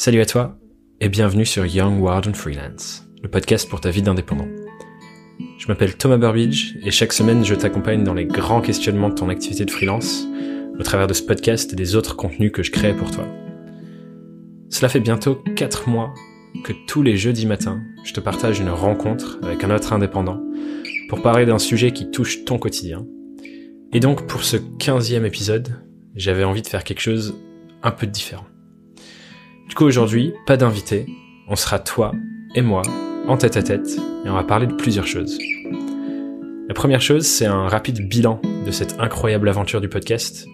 Salut à toi et bienvenue sur Young and Freelance, le podcast pour ta vie d'indépendant. Je m'appelle Thomas Burbidge et chaque semaine je t'accompagne dans les grands questionnements de ton activité de freelance au travers de ce podcast et des autres contenus que je crée pour toi. Cela fait bientôt 4 mois que tous les jeudis matins, je te partage une rencontre avec un autre indépendant pour parler d'un sujet qui touche ton quotidien. Et donc pour ce 15e épisode, j'avais envie de faire quelque chose un peu différent. Du coup aujourd'hui, pas d'invité, on sera toi et moi en tête à tête et on va parler de plusieurs choses. La première chose, c'est un rapide bilan de cette incroyable aventure du podcast.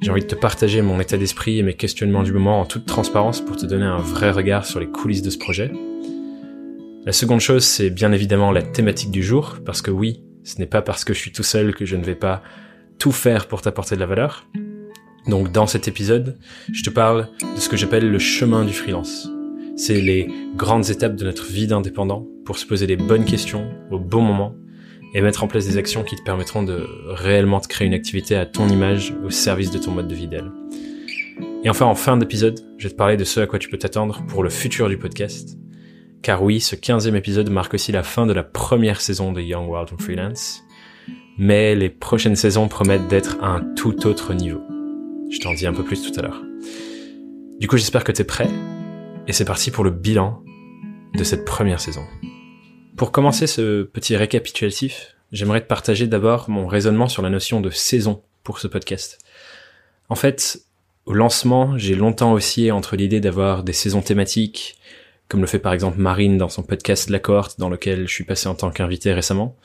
J'ai envie de te partager mon état d'esprit et mes questionnements du moment en toute transparence pour te donner un vrai regard sur les coulisses de ce projet. La seconde chose, c'est bien évidemment la thématique du jour, parce que oui, ce n'est pas parce que je suis tout seul que je ne vais pas tout faire pour t'apporter de la valeur. Donc dans cet épisode, je te parle de ce que j'appelle le chemin du freelance. C'est les grandes étapes de notre vie d'indépendant pour se poser les bonnes questions au bon moment et mettre en place des actions qui te permettront de réellement te créer une activité à ton image au service de ton mode de vie d'elle. Et enfin, en fin d'épisode, je vais te parler de ce à quoi tu peux t'attendre pour le futur du podcast. Car oui, ce 15e épisode marque aussi la fin de la première saison de Young World and Freelance. Mais les prochaines saisons promettent d'être à un tout autre niveau. Je t'en dis un peu plus tout à l'heure. Du coup, j'espère que t'es prêt. Et c'est parti pour le bilan de cette première saison. Pour commencer ce petit récapitulatif, j'aimerais te partager d'abord mon raisonnement sur la notion de saison pour ce podcast. En fait, au lancement, j'ai longtemps oscillé entre l'idée d'avoir des saisons thématiques, comme le fait par exemple Marine dans son podcast La Cohorte, dans lequel je suis passé en tant qu'invité récemment,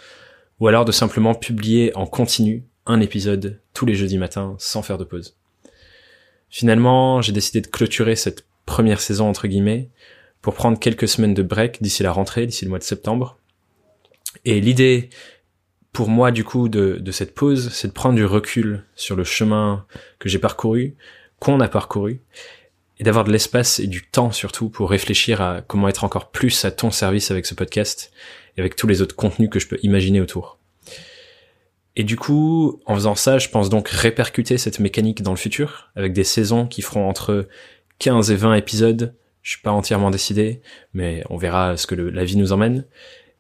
ou alors de simplement publier en continu un épisode tous les jeudis matins sans faire de pause. Finalement, j'ai décidé de clôturer cette première saison entre guillemets pour prendre quelques semaines de break d'ici la rentrée, d'ici le mois de septembre. Et l'idée pour moi du coup de, cette pause, c'est de prendre du recul sur le chemin que j'ai parcouru, qu'on a parcouru, et d'avoir de l'espace et du temps surtout pour réfléchir à comment être encore plus à ton service avec ce podcast et avec tous les autres contenus que je peux imaginer autour. Et du coup, en faisant ça, je pense donc répercuter cette mécanique dans le futur, avec des saisons qui feront entre 15 et 20 épisodes. Je suis pas entièrement décidé, mais on verra ce que la vie nous emmène.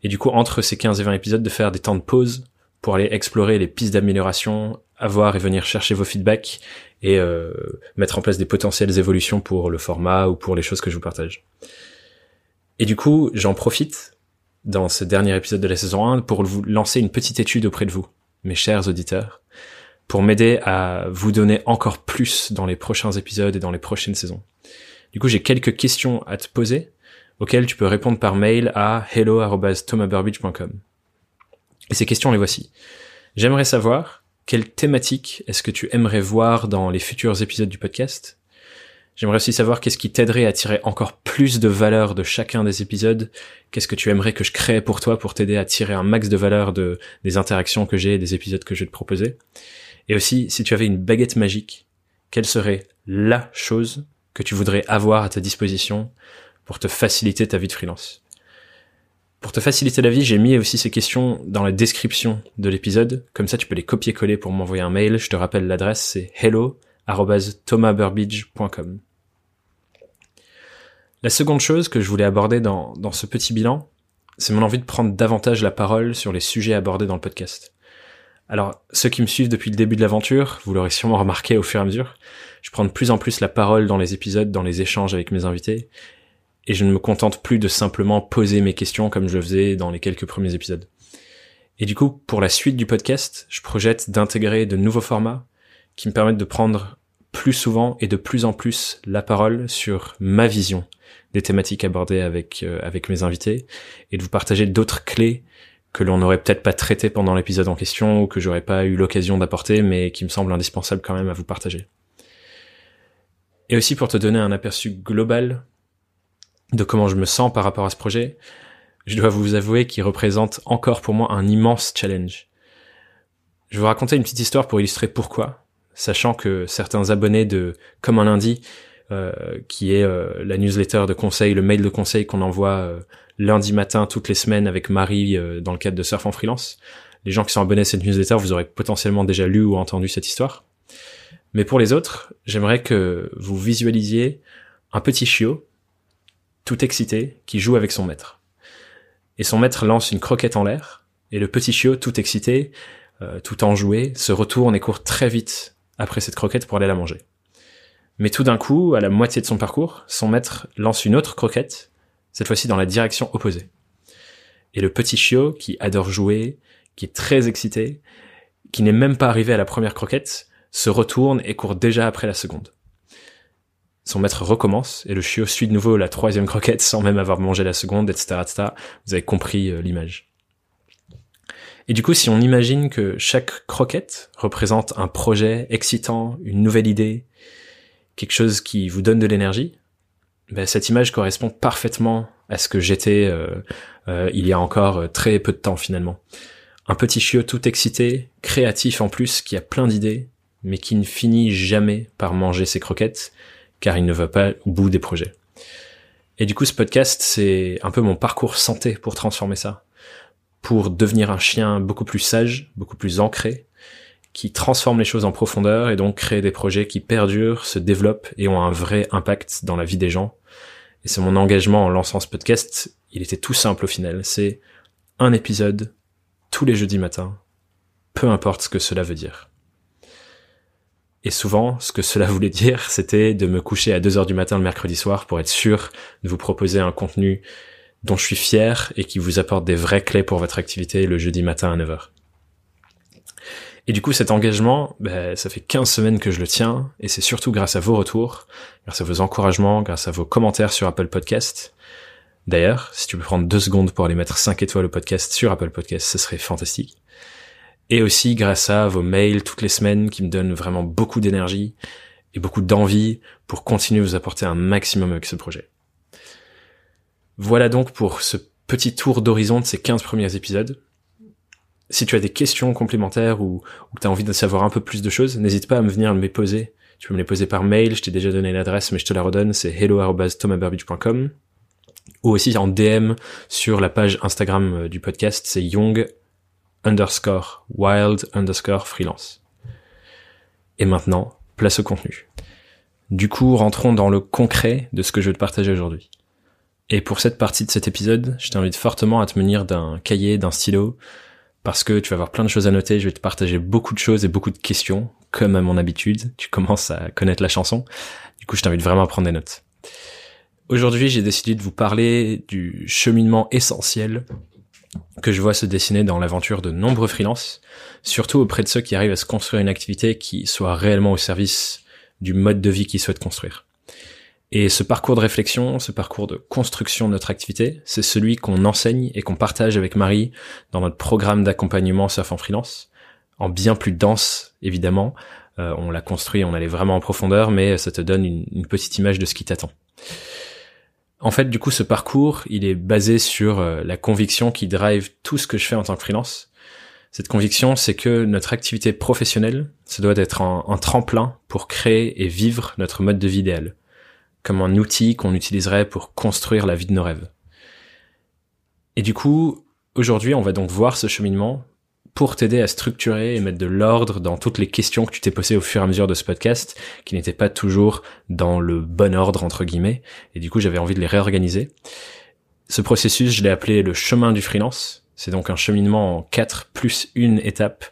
Et du coup, entre ces 15 et 20 épisodes, de faire des temps de pause pour aller explorer les pistes d'amélioration, avoir et venir chercher vos feedbacks et euh, mettre en place des potentielles évolutions pour le format ou pour les choses que je vous partage. Et du coup, j'en profite dans ce dernier épisode de la saison 1 pour vous lancer une petite étude auprès de vous mes chers auditeurs, pour m'aider à vous donner encore plus dans les prochains épisodes et dans les prochaines saisons. Du coup, j'ai quelques questions à te poser auxquelles tu peux répondre par mail à hello@thomasburbidge.com. Et ces questions les voici. J'aimerais savoir quelle thématique est-ce que tu aimerais voir dans les futurs épisodes du podcast? J'aimerais aussi savoir qu'est-ce qui t'aiderait à tirer encore plus de valeur de chacun des épisodes. Qu'est-ce que tu aimerais que je crée pour toi pour t'aider à tirer un max de valeur de, des interactions que j'ai et des épisodes que je vais te proposer? Et aussi, si tu avais une baguette magique, quelle serait la chose que tu voudrais avoir à ta disposition pour te faciliter ta vie de freelance? Pour te faciliter la vie, j'ai mis aussi ces questions dans la description de l'épisode. Comme ça, tu peux les copier-coller pour m'envoyer un mail. Je te rappelle l'adresse, c'est hello La seconde chose que je voulais aborder dans, dans ce petit bilan, c'est mon envie de prendre davantage la parole sur les sujets abordés dans le podcast. Alors, ceux qui me suivent depuis le début de l'aventure, vous l'aurez sûrement remarqué au fur et à mesure, je prends de plus en plus la parole dans les épisodes, dans les échanges avec mes invités, et je ne me contente plus de simplement poser mes questions comme je le faisais dans les quelques premiers épisodes. Et du coup, pour la suite du podcast, je projette d'intégrer de nouveaux formats qui me permettent de prendre plus souvent et de plus en plus la parole sur ma vision des thématiques abordées avec euh, avec mes invités et de vous partager d'autres clés que l'on n'aurait peut-être pas traitées pendant l'épisode en question ou que j'aurais pas eu l'occasion d'apporter mais qui me semblent indispensables quand même à vous partager. Et aussi pour te donner un aperçu global de comment je me sens par rapport à ce projet, je dois vous avouer qu'il représente encore pour moi un immense challenge. Je vais vous raconter une petite histoire pour illustrer pourquoi, sachant que certains abonnés de Comme un lundi euh, qui est euh, la newsletter de conseil, le mail de conseil qu'on envoie euh, lundi matin toutes les semaines avec Marie dans le cadre de Surf en freelance. Les gens qui sont abonnés à cette newsletter, vous aurez potentiellement déjà lu ou entendu cette histoire. Mais pour les autres, j'aimerais que vous visualisiez un petit chiot tout excité, qui joue avec son maître. Et son maître lance une croquette en l'air, et le petit chiot, tout excité, euh, tout enjoué, se retourne et court très vite après cette croquette pour aller la manger. Mais tout d'un coup, à la moitié de son parcours, son maître lance une autre croquette, cette fois-ci dans la direction opposée. Et le petit chiot, qui adore jouer, qui est très excité, qui n'est même pas arrivé à la première croquette, se retourne et court déjà après la seconde. Son maître recommence et le chiot suit de nouveau la troisième croquette sans même avoir mangé la seconde, etc.. Vous avez compris euh, l'image. Et du coup, si on imagine que chaque croquette représente un projet excitant, une nouvelle idée, quelque chose qui vous donne de l'énergie, ben, cette image correspond parfaitement à ce que j'étais euh, euh, il y a encore très peu de temps finalement. Un petit chiot tout excité, créatif en plus, qui a plein d'idées, mais qui ne finit jamais par manger ses croquettes, car il ne va pas au bout des projets. Et du coup, ce podcast, c'est un peu mon parcours santé pour transformer ça, pour devenir un chien beaucoup plus sage, beaucoup plus ancré, qui transforme les choses en profondeur et donc crée des projets qui perdurent, se développent et ont un vrai impact dans la vie des gens. Et c'est mon engagement en lançant ce podcast. Il était tout simple au final. C'est un épisode tous les jeudis matins, peu importe ce que cela veut dire. Et souvent, ce que cela voulait dire, c'était de me coucher à 2 heures du matin le mercredi soir pour être sûr de vous proposer un contenu dont je suis fier et qui vous apporte des vraies clés pour votre activité le jeudi matin à 9 heures. Et du coup, cet engagement, ben, ça fait 15 semaines que je le tiens, et c'est surtout grâce à vos retours, grâce à vos encouragements, grâce à vos commentaires sur Apple Podcast. D'ailleurs, si tu peux prendre deux secondes pour aller mettre 5 étoiles au podcast sur Apple Podcast, ce serait fantastique. Et aussi grâce à vos mails toutes les semaines qui me donnent vraiment beaucoup d'énergie et beaucoup d'envie pour continuer à vous apporter un maximum avec ce projet. Voilà donc pour ce petit tour d'horizon de ces 15 premiers épisodes. Si tu as des questions complémentaires ou, que tu as envie de savoir un peu plus de choses, n'hésite pas à me venir me les poser. Tu peux me les poser par mail, je t'ai déjà donné l'adresse mais je te la redonne, c'est hello.thomasburbidge.com ou aussi en DM sur la page Instagram euh, du podcast, c'est young underscore wild underscore freelance. Et maintenant, place au contenu. Du coup, rentrons dans le concret de ce que je veux te partager aujourd'hui. Et pour cette partie de cet épisode, je t'invite fortement à te munir d'un cahier, d'un stylo, parce que tu vas avoir plein de choses à noter, je vais te partager beaucoup de choses et beaucoup de questions, comme à mon habitude, tu commences à connaître la chanson, du coup je t'invite vraiment à prendre des notes. Aujourd'hui, j'ai décidé de vous parler du cheminement essentiel que je vois se dessiner dans l'aventure de nombreux freelances, surtout auprès de ceux qui arrivent à se construire une activité qui soit réellement au service du mode de vie qu'ils souhaitent construire. Et ce parcours de réflexion, ce parcours de construction de notre activité, c'est celui qu'on enseigne et qu'on partage avec Marie dans notre programme d'accompagnement Surf en freelance, en bien plus dense évidemment. Euh, on l'a construit, on allait vraiment en profondeur, mais ça te donne une, petite image de ce qui t'attend. En fait, du coup, ce parcours, il est basé sur euh, la conviction qui drive tout ce que je fais en tant que freelance. Cette conviction, c'est que notre activité professionnelle, ça doit être un, tremplin pour créer et vivre notre mode de vie idéal, comme un outil qu'on utiliserait pour construire la vie de nos rêves. Et du coup, aujourd'hui, on va donc voir ce cheminement pour t'aider à structurer et mettre de l'ordre dans toutes les questions que tu t'es posées au fur et à mesure de ce podcast, qui n'étaient pas toujours dans le bon ordre entre guillemets, et du coup j'avais envie de les réorganiser. Ce processus, je l'ai appelé le chemin du freelance. C'est donc un cheminement en quatre plus une étape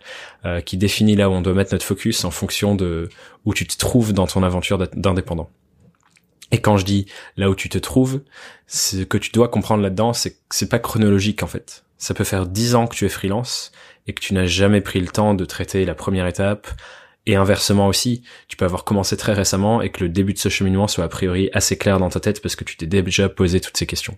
euh, qui définit là où on doit mettre notre focus en fonction de où tu te trouves dans ton aventure d'indépendant. Et quand je dis là où tu te trouves, ce que tu dois comprendre là-dedans, c'est que c'est pas chronologique en fait. Ça peut faire dix ans que tu es freelance et que tu n'as jamais pris le temps de traiter la première étape, et inversement aussi, tu peux avoir commencé très récemment et que le début de ce cheminement soit a priori assez clair dans ta tête parce que tu t'es déjà posé toutes ces questions.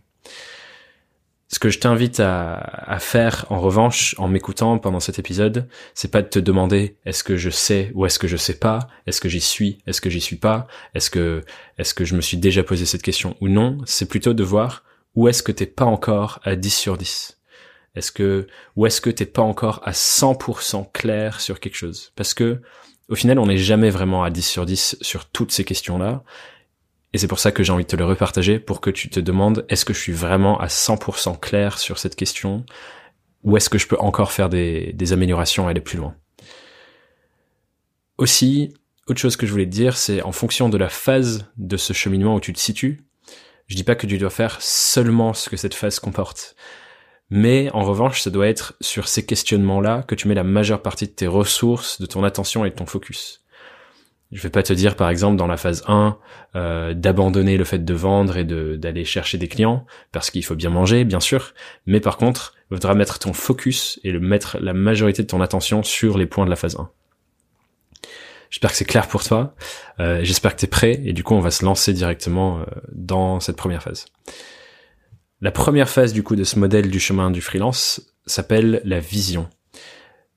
Ce que je t'invite à, faire, en revanche, en m'écoutant pendant cet épisode, c'est pas de te demander est-ce que je sais ou est-ce que je sais pas, est-ce que j'y suis, est-ce que j'y suis pas, est-ce que est-ce que je me suis déjà posé cette question ou non, c'est plutôt de voir où est-ce que t'es pas encore à 10 sur 10. Est-ce que ou est-ce que t'es pas encore à 100% clair sur quelque chose? Parce que au final, on n'est jamais vraiment à 10 sur 10 sur toutes ces questions-là. Et c'est pour ça que j'ai envie de te le repartager pour que tu te demandes est-ce que je suis vraiment à 100% clair sur cette question ou est-ce que je peux encore faire des, améliorations et aller plus loin? Aussi, autre chose que je voulais te dire, c'est en fonction de la phase de ce cheminement où tu te situes, Je dis pas que tu dois faire seulement ce que cette phase comporte. Mais en revanche, ça doit être sur ces questionnements-là que tu mets la majeure partie de tes ressources, de ton attention et de ton focus. Je vais pas te dire, par exemple, dans la phase 1, euh, d'abandonner le fait de vendre et d'aller chercher des clients, parce qu'il faut bien manger, bien sûr. Mais par contre, il faudra mettre ton focus et mettre la majorité de ton attention sur les points de la phase 1. J'espère que c'est clair pour toi. Euh, J'espère que tu es prêt et du coup on va se lancer directement euh, dans cette première phase. La première phase du coup de ce modèle du chemin du freelance s'appelle la vision.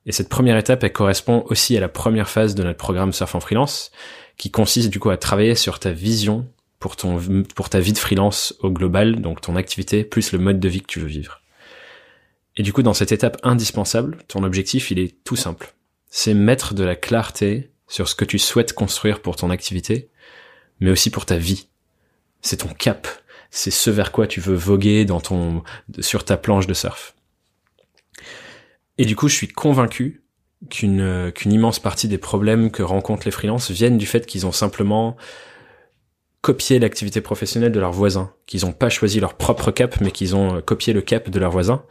Et cette première étape, elle correspond aussi à la première phase de notre programme Surf en freelance, qui consiste du coup à travailler sur ta vision pour ton pour ta vie de freelance au global, donc ton activité plus le mode de vie que tu veux vivre. Et du coup, dans cette étape indispensable, ton objectif, il est tout simple. C'est mettre de la clarté sur ce que tu souhaites construire pour ton activité, mais aussi pour ta vie. C'est ton cap. C'est ce vers quoi tu veux voguer dans ton, sur ta planche de surf. Et du coup, je suis convaincu qu'une, qu'une immense partie des problèmes que rencontrent les freelances viennent du fait qu'ils ont simplement copié l'activité professionnelle de leurs voisins, qu'ils n'ont pas choisi leur propre cap, mais qu'ils ont copié le cap de leurs voisins.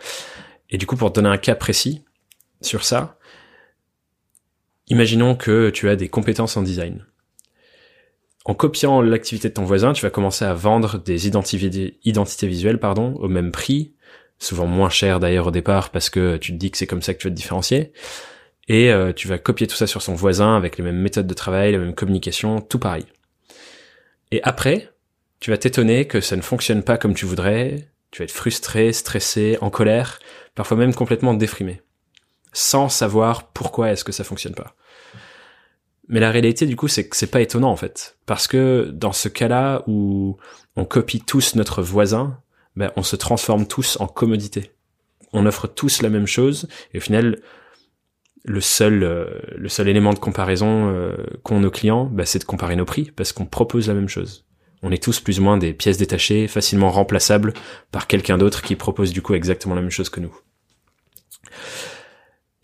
Et du coup, pour te donner un cas précis sur ça, Imaginons que tu as des compétences en design. En copiant l'activité de ton voisin, tu vas commencer à vendre des identités, identités visuelles pardon, au même prix, souvent moins cher d'ailleurs au départ parce que tu te dis que c'est comme ça que tu vas te différencier. Et euh, tu vas copier tout ça sur son voisin avec les mêmes méthodes de travail, la même communication, tout pareil. Et après, tu vas t'étonner que ça ne fonctionne pas comme tu voudrais, tu vas être frustré, stressé, en colère, parfois même complètement déprimé sans savoir pourquoi est-ce que ça fonctionne pas. Mais la réalité du coup c'est que c'est pas étonnant en fait, parce que dans ce cas-là où on copie tous notre voisin, ben on se transforme tous en commodité. On offre tous la même chose et au final le seul euh, le seul élément de comparaison euh, qu'ont nos clients, ben, c'est de comparer nos prix parce qu'on propose la même chose. On est tous plus ou moins des pièces détachées, facilement remplaçables par quelqu'un d'autre qui propose du coup exactement la même chose que nous.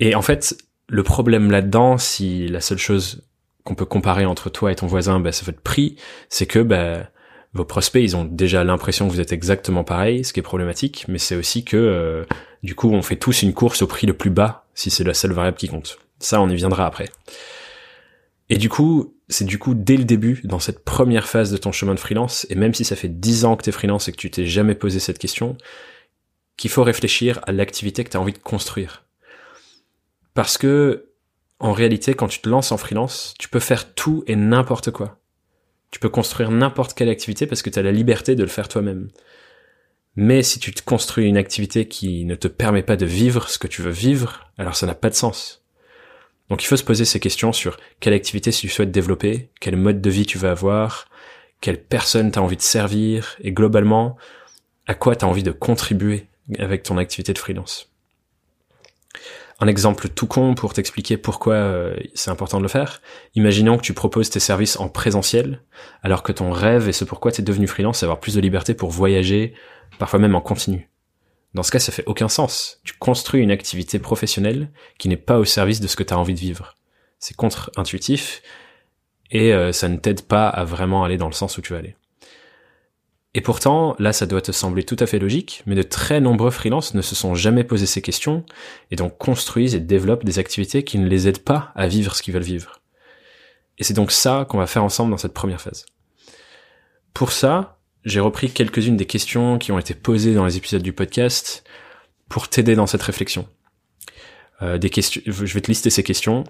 Et en fait, le problème là-dedans, si la seule chose qu'on peut comparer entre toi et ton voisin, bah, c'est votre prix, c'est que bah, vos prospects, ils ont déjà l'impression que vous êtes exactement pareil, ce qui est problématique, mais c'est aussi que euh, du coup, on fait tous une course au prix le plus bas, si c'est la seule variable qui compte. Ça, on y viendra après. Et du coup, c'est du coup dès le début, dans cette première phase de ton chemin de freelance, et même si ça fait dix ans que t'es freelance et que tu t'es jamais posé cette question, qu'il faut réfléchir à l'activité que tu as envie de construire. Parce que, en réalité, quand tu te lances en freelance, tu peux faire tout et n'importe quoi. Tu peux construire n'importe quelle activité parce que tu as la liberté de le faire toi-même. Mais si tu te construis une activité qui ne te permet pas de vivre ce que tu veux vivre, alors ça n'a pas de sens. Donc il faut se poser ces questions sur quelle activité tu souhaites développer, quel mode de vie tu veux avoir, quelle personne t'as envie de servir, et globalement, à quoi t'as envie de contribuer avec ton activité de freelance un exemple tout con pour t'expliquer pourquoi euh, c'est important de le faire. Imaginons que tu proposes tes services en présentiel, alors que ton rêve et ce pourquoi tu es devenu freelance, c'est avoir plus de liberté pour voyager, parfois même en continu. Dans ce cas, ça fait aucun sens. Tu construis une activité professionnelle qui n'est pas au service de ce que tu as envie de vivre. C'est contre-intuitif et euh, ça ne t'aide pas à vraiment aller dans le sens où tu veux aller. Et pourtant, là, ça doit te sembler tout à fait logique, mais de très nombreux freelances ne se sont jamais posé ces questions, et donc construisent et développent des activités qui ne les aident pas à vivre ce qu'ils veulent vivre. Et c'est donc ça qu'on va faire ensemble dans cette première phase. Pour ça, j'ai repris quelques-unes des questions qui ont été posées dans les épisodes du podcast pour t'aider dans cette réflexion. Euh, je vais te lister ces questions.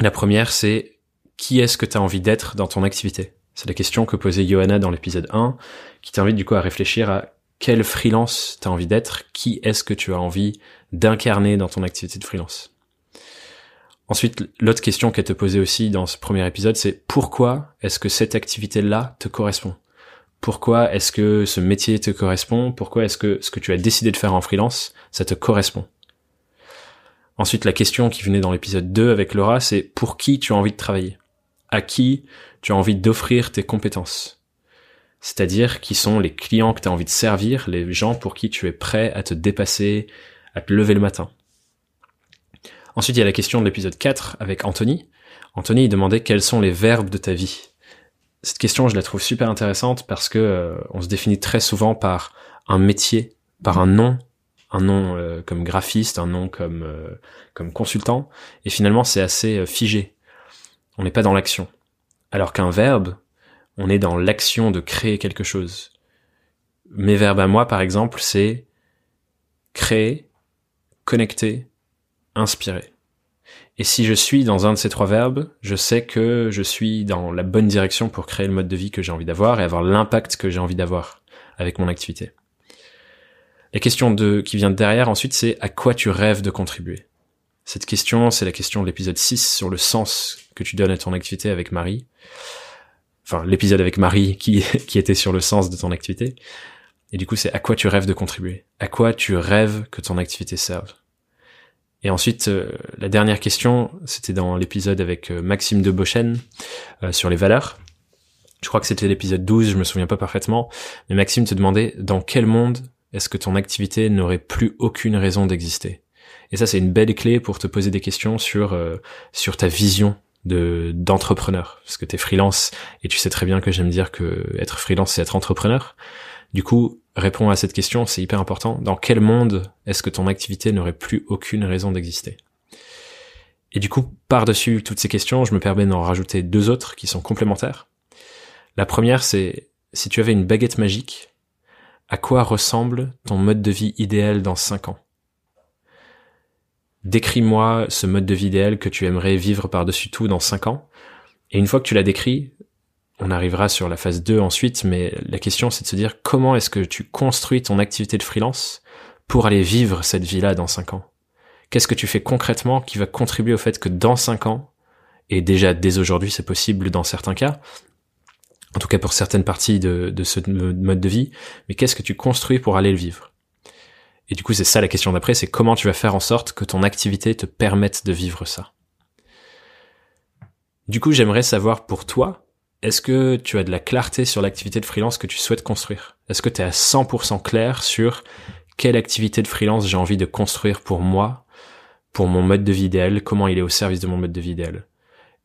La première, c'est qui est-ce que tu as envie d'être dans ton activité? C'est la question que posait Johanna dans l'épisode 1, qui t'invite du coup à réfléchir à quel freelance t'as envie d'être, qui est-ce que tu as envie d'incarner dans ton activité de freelance. Ensuite, l'autre question qu'elle te posait aussi dans ce premier épisode, c'est pourquoi est-ce que cette activité-là te correspond? Pourquoi est-ce que ce métier te correspond? Pourquoi est-ce que ce que tu as décidé de faire en freelance, ça te correspond? Ensuite, la question qui venait dans l'épisode 2 avec Laura, c'est pour qui tu as envie de travailler? À qui tu as envie d'offrir tes compétences? C'est-à-dire qui sont les clients que tu as envie de servir, les gens pour qui tu es prêt à te dépasser, à te lever le matin. Ensuite, il y a la question de l'épisode 4 avec Anthony. Anthony, il demandait quels sont les verbes de ta vie. cette question, je la trouve super intéressante parce que euh, on se définit très souvent par un métier, par un nom, un nom euh, comme graphiste, un nom comme euh, comme consultant, et finalement c'est assez figé. On n'est pas dans l'action. Alors qu'un verbe, on est dans l'action de créer quelque chose. Mes verbes à moi, par exemple, c'est créer, connecter, inspirer. Et si je suis dans un de ces trois verbes, je sais que je suis dans la bonne direction pour créer le mode de vie que j'ai envie d'avoir et avoir l'impact que j'ai envie d'avoir avec mon activité. La question de, qui vient derrière ensuite, c'est à quoi tu rêves de contribuer? Cette question, c'est la question de l'épisode 6 sur le sens que tu donnes à ton activité avec Marie. Enfin, l'épisode avec Marie qui, qui était sur le sens de ton activité. Et du coup, c'est à quoi tu rêves de contribuer? À quoi tu rêves que ton activité serve? Et ensuite, euh, la dernière question, c'était dans l'épisode avec euh, Maxime de Bochen euh, sur les valeurs. Je crois que c'était l'épisode 12, je me souviens pas parfaitement. Mais Maxime te demandait dans quel monde est-ce que ton activité n'aurait plus aucune raison d'exister? Et ça, c'est une belle clé pour te poser des questions sur sur ta vision de d'entrepreneur, parce que t'es freelance et tu sais très bien que j'aime dire que être freelance c'est être entrepreneur. Du coup, réponds à cette question, c'est hyper important. Dans quel monde est-ce que ton activité n'aurait plus aucune raison d'exister? Et du coup, par-dessus toutes ces questions, je me permets d'en rajouter deux autres qui sont complémentaires. La première, c'est si tu avais une baguette magique, à quoi ressemble ton mode de vie idéal dans cinq ans? Décris-moi ce mode de vie idéal que tu aimerais vivre par-dessus tout dans cinq ans. Et une fois que tu l'as décrit, on arrivera sur la phase 2 ensuite, mais la question c'est de se dire comment est-ce que tu construis ton activité de freelance pour aller vivre cette vie-là dans 5 ans? Qu'est-ce que tu fais concrètement qui va contribuer au fait que dans 5 ans, et déjà dès aujourd'hui c'est possible dans certains cas, en tout cas pour certaines parties de ce mode de vie, mais qu'est-ce que tu construis pour aller le vivre? Et du coup c'est ça la question d'après, c'est comment tu vas faire en sorte que ton activité te permette de vivre ça? Du coup j'aimerais savoir pour toi, est-ce que tu as de la clarté sur l'activité de freelance que tu souhaites construire? Est-ce que tu es à 100% clair sur quelle activité de freelance j'ai envie de construire pour moi, pour mon mode de vie idéal, comment il est au service de mon mode de vie idéal?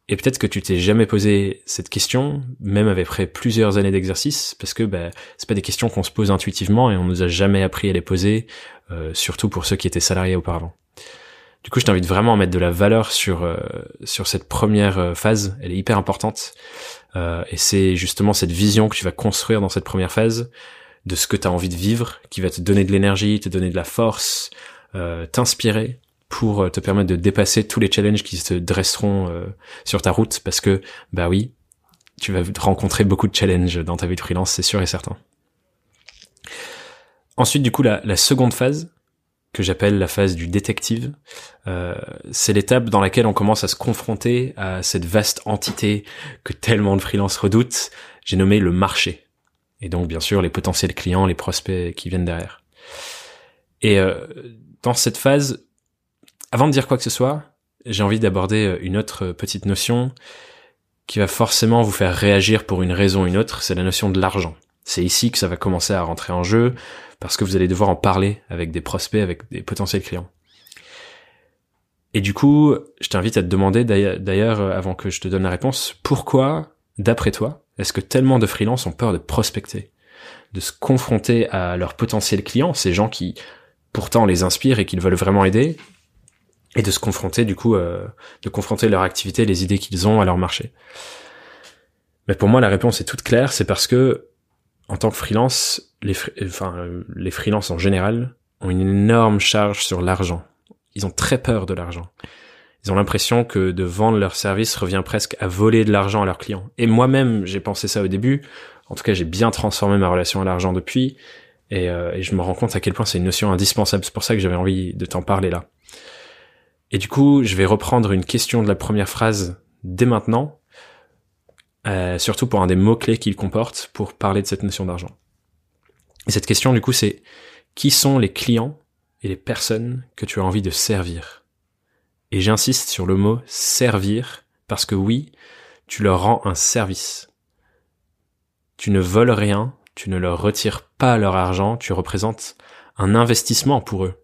Et peut-être que tu t'es jamais posé cette question, même après plusieurs années d'exercice, parce que bah, c'est pas des questions qu'on se pose intuitivement et on nous a jamais appris à les poser, euh, surtout pour ceux qui étaient salariés auparavant. Du coup, je t'invite vraiment à mettre de la valeur sur euh, sur cette première euh, phase. Elle est hyper importante. Euh, et c'est justement cette vision que tu vas construire dans cette première phase de ce que tu as envie de vivre, qui va te donner de l'énergie, te donner de la force, euh, t'inspirer pour te permettre de dépasser tous les challenges qui se dresseront sur ta route. Parce que, bah oui, tu vas rencontrer beaucoup de challenges dans ta vie de freelance, c'est sûr et certain. Ensuite, du coup, la, la seconde phase, que j'appelle la phase du détective. Euh, c'est l'étape dans laquelle on commence à se confronter à cette vaste entité que tellement de freelances redoutent. J'ai nommé le marché. Et donc bien sûr les potentiels clients, les prospects qui viennent derrière. Et euh, dans cette phase, avant de dire quoi que ce soit, j'ai envie d'aborder une autre petite notion qui va forcément vous faire réagir pour une raison ou une autre, c'est la notion de l'argent. C'est ici que ça va commencer à rentrer en jeu parce que vous allez devoir en parler avec des prospects, avec des potentiels clients. Et du coup, je t'invite à te demander d'ailleurs, euh, avant que je te donne la réponse, pourquoi, d'après toi, est-ce que tellement de freelances ont peur de prospecter, de se confronter à leurs potentiels clients, ces gens qui pourtant les inspirent et qu'ils veulent vraiment aider, et de se confronter du coup, euh, de confronter leur activité, les idées qu'ils ont à leur marché. Mais pour moi, la réponse est toute claire, c'est parce que en tant que freelance, les, enfin, les freelances en général ont une énorme charge sur l'argent. Ils ont très peur de l'argent. Ils ont l'impression que de vendre leur service revient presque à voler de l'argent à leurs clients. Et moi-même, j'ai pensé ça au début. En tout cas, j'ai bien transformé ma relation à l'argent depuis. Et, euh, et, je me rends compte à quel point c'est une notion indispensable. C'est pour ça que j'avais envie de t'en parler là. Et du coup, je vais reprendre une question de la première phrase dès maintenant euh, surtout pour un des mots-clés qu'il comporte pour parler de cette notion d'argent. Et cette question, du coup, c'est qui sont les clients et les personnes que tu as envie de servir? Et j'insiste sur le mot servir parce que oui, tu leur rends un service. Tu ne voles rien, tu ne leur retires pas leur argent, tu représentes un investissement pour eux.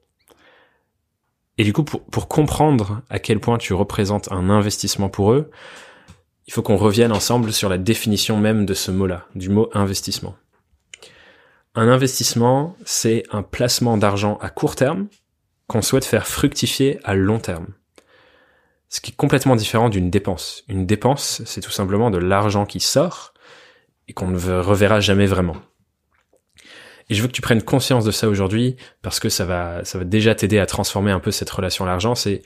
Et du coup, pour, comprendre à quel point tu représentes un investissement pour eux, il faut qu'on revienne ensemble sur la définition même de ce mot-là, du mot investissement. Un investissement, c'est un placement d'argent à court terme qu'on souhaite faire fructifier à long terme. Ce qui est complètement différent d'une dépense. Une dépense, c'est tout simplement de l'argent qui sort et qu'on ne reverra jamais vraiment. Et je veux que tu prennes conscience de ça aujourd'hui parce que ça va, ça va déjà t'aider à transformer un peu cette relation à l'argent. C'est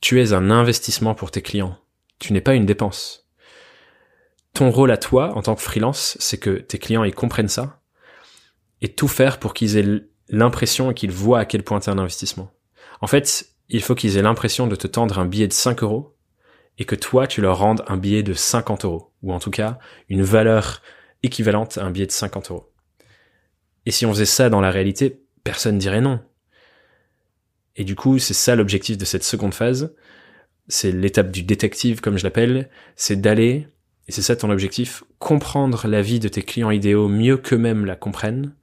tu es un investissement pour tes clients. Tu n'es pas une dépense. Ton rôle à toi, en tant que freelance, c'est que tes clients, ils comprennent ça et tout faire pour qu'ils aient l'impression et qu'ils voient à quel point tu un investissement. En fait, il faut qu'ils aient l'impression de te tendre un billet de 5 euros et que toi, tu leur rendes un billet de 50 euros, ou en tout cas une valeur équivalente à un billet de 50 euros. Et si on faisait ça dans la réalité, personne dirait non. Et du coup, c'est ça l'objectif de cette seconde phase. C'est l'étape du détective, comme je l'appelle. C'est d'aller, et c'est ça ton objectif, comprendre la vie de tes clients idéaux mieux qu'eux-mêmes la comprennent,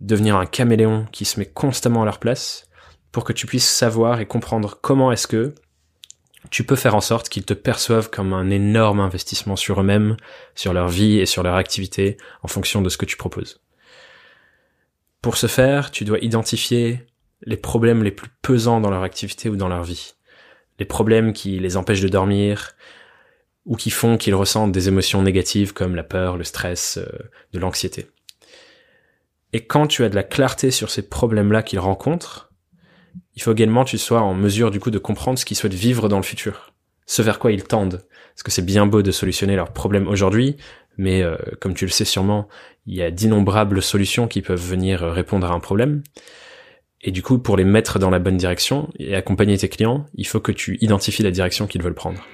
devenir un caméléon qui se met constamment à leur place, pour que tu puisses savoir et comprendre comment est-ce que tu peux faire en sorte qu'ils te perçoivent comme un énorme investissement sur eux-mêmes, sur leur vie et sur leur activité en fonction de ce que tu proposes. Pour ce faire, tu dois identifier les problèmes les plus pesants dans leur activité ou dans leur vie. Les problèmes qui les empêchent de dormir ou qui font qu'ils ressentent des émotions négatives comme la peur, le stress, euh, de l'anxiété. Et quand tu as de la clarté sur ces problèmes-là qu'ils rencontrent, il faut également que tu sois en mesure du coup de comprendre ce qu'ils souhaitent vivre dans le futur, ce vers quoi ils tendent. Parce que c'est bien beau de solutionner leurs problèmes aujourd'hui, mais euh, comme tu le sais sûrement, il y a d'innombrables solutions qui peuvent venir répondre à un problème. Et du coup, pour les mettre dans la bonne direction et accompagner tes clients, il faut que tu identifies la direction qu'ils veulent prendre.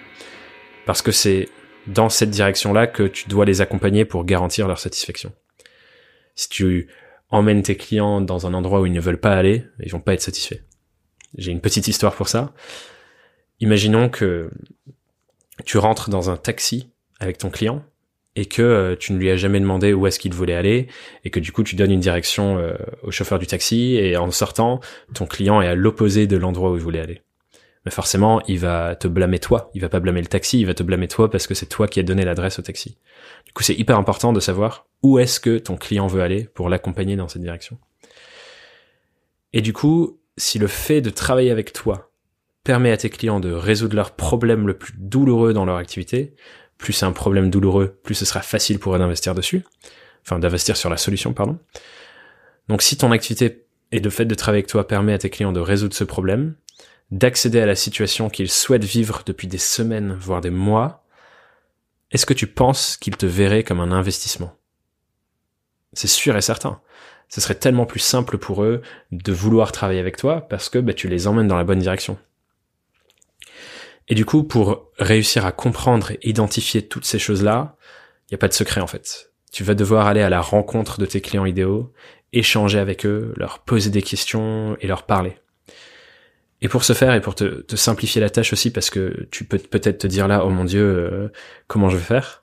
Parce que c'est dans cette direction-là que tu dois les accompagner pour garantir leur satisfaction. Si tu emmènes tes clients dans un endroit où ils ne veulent pas aller, ils vont pas être satisfaits. J'ai une petite histoire pour ça. Imaginons que tu rentres dans un taxi avec ton client et que euh, tu ne lui as jamais demandé où est-ce qu'il voulait aller et que du coup tu donnes une direction euh, au chauffeur du taxi et en sortant, ton client est à l'opposé de l'endroit où il voulait aller. Mais forcément, il va te blâmer toi, il va pas blâmer le taxi, il va te blâmer toi parce que c'est toi qui as donné l'adresse au taxi. Du coup, c'est hyper important de savoir où est-ce que ton client veut aller pour l'accompagner dans cette direction. Et du coup, si le fait de travailler avec toi permet à tes clients de résoudre leurs problèmes le plus douloureux dans leur activité, plus c'est un problème douloureux, plus ce sera facile pour eux d'investir dessus, enfin d'investir sur la solution, pardon. Donc si ton activité et de fait de travailler avec toi permet à tes clients de résoudre ce problème, d'accéder à la situation qu'ils souhaitent vivre depuis des semaines, voire des mois, est-ce que tu penses qu'ils te verraient comme un investissement? C'est sûr et certain ce serait tellement plus simple pour eux de vouloir travailler avec toi parce que bah, tu les emmènes dans la bonne direction. Et du coup, pour réussir à comprendre et identifier toutes ces choses-là, il n'y a pas de secret en fait. Tu vas devoir aller à la rencontre de tes clients idéaux, échanger avec eux, leur poser des questions et leur parler. Et pour ce faire et pour te, simplifier la tâche aussi, parce que tu peux peut-être te dire là, oh mon dieu, euh, comment je vais faire?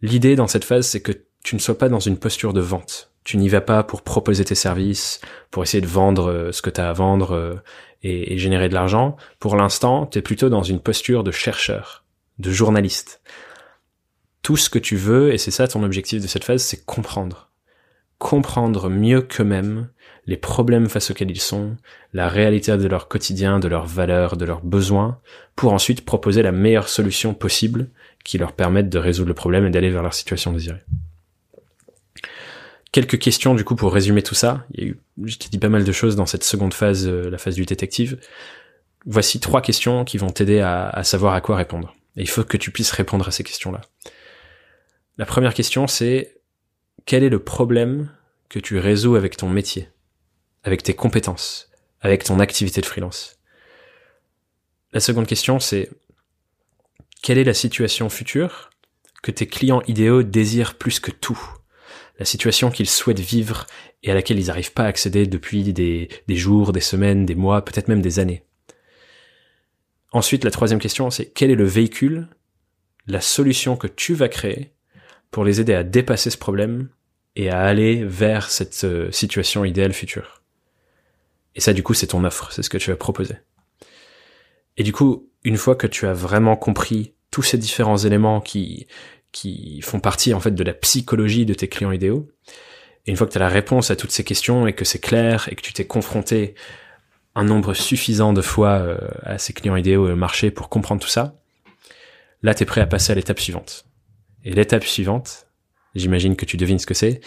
L'idée dans cette phase, c'est que tu ne sois pas dans une posture de vente. Tu n'y vas pas pour proposer tes services, pour essayer de vendre euh, ce que tu as à vendre euh, et, générer de l'argent. Pour l'instant, tu es plutôt dans une posture de chercheur, de journaliste. Tout ce que tu veux, et c'est ça ton objectif de cette phase, c'est comprendre. Comprendre mieux qu'eux-mêmes les problèmes face auxquels ils sont, la réalité de leur quotidien, de leurs valeurs, de leurs besoins, pour ensuite proposer la meilleure solution possible qui leur permette de résoudre le problème et d'aller vers leur situation désirée. Quelques questions du coup pour résumer tout ça. Il y a eu, dit pas mal de choses dans cette seconde phase, euh, la phase du détective. Voici trois questions qui vont t'aider à, à savoir à quoi répondre. Et il faut que tu puisses répondre à ces questions-là. La première question c'est quel est le problème que tu résous avec ton métier, avec tes compétences, avec ton activité de freelance? La seconde question c'est quelle est la situation future que tes clients idéaux désirent plus que tout? La situation qu'ils souhaitent vivre et à laquelle ils n'arrivent pas à accéder depuis des, jours, des semaines, des mois, peut-être même des années. Ensuite, la troisième question, c'est quel est le véhicule, la solution que tu vas créer pour les aider à dépasser ce problème et à aller vers cette euh, situation idéale future? Et ça, du coup, c'est ton offre, c'est ce que tu vas proposer. Et du coup, une fois que tu as vraiment compris tous ces différents éléments qui qui font partie en fait de la psychologie de tes clients idéaux. Et une fois que tu as la réponse à toutes ces questions et que c'est clair et que tu t'es confronté un nombre suffisant de fois euh, à ces clients idéaux et au marché pour comprendre tout ça, là tu es prêt à passer à l'étape suivante. Et l'étape suivante, j'imagine que tu devines ce que c'est,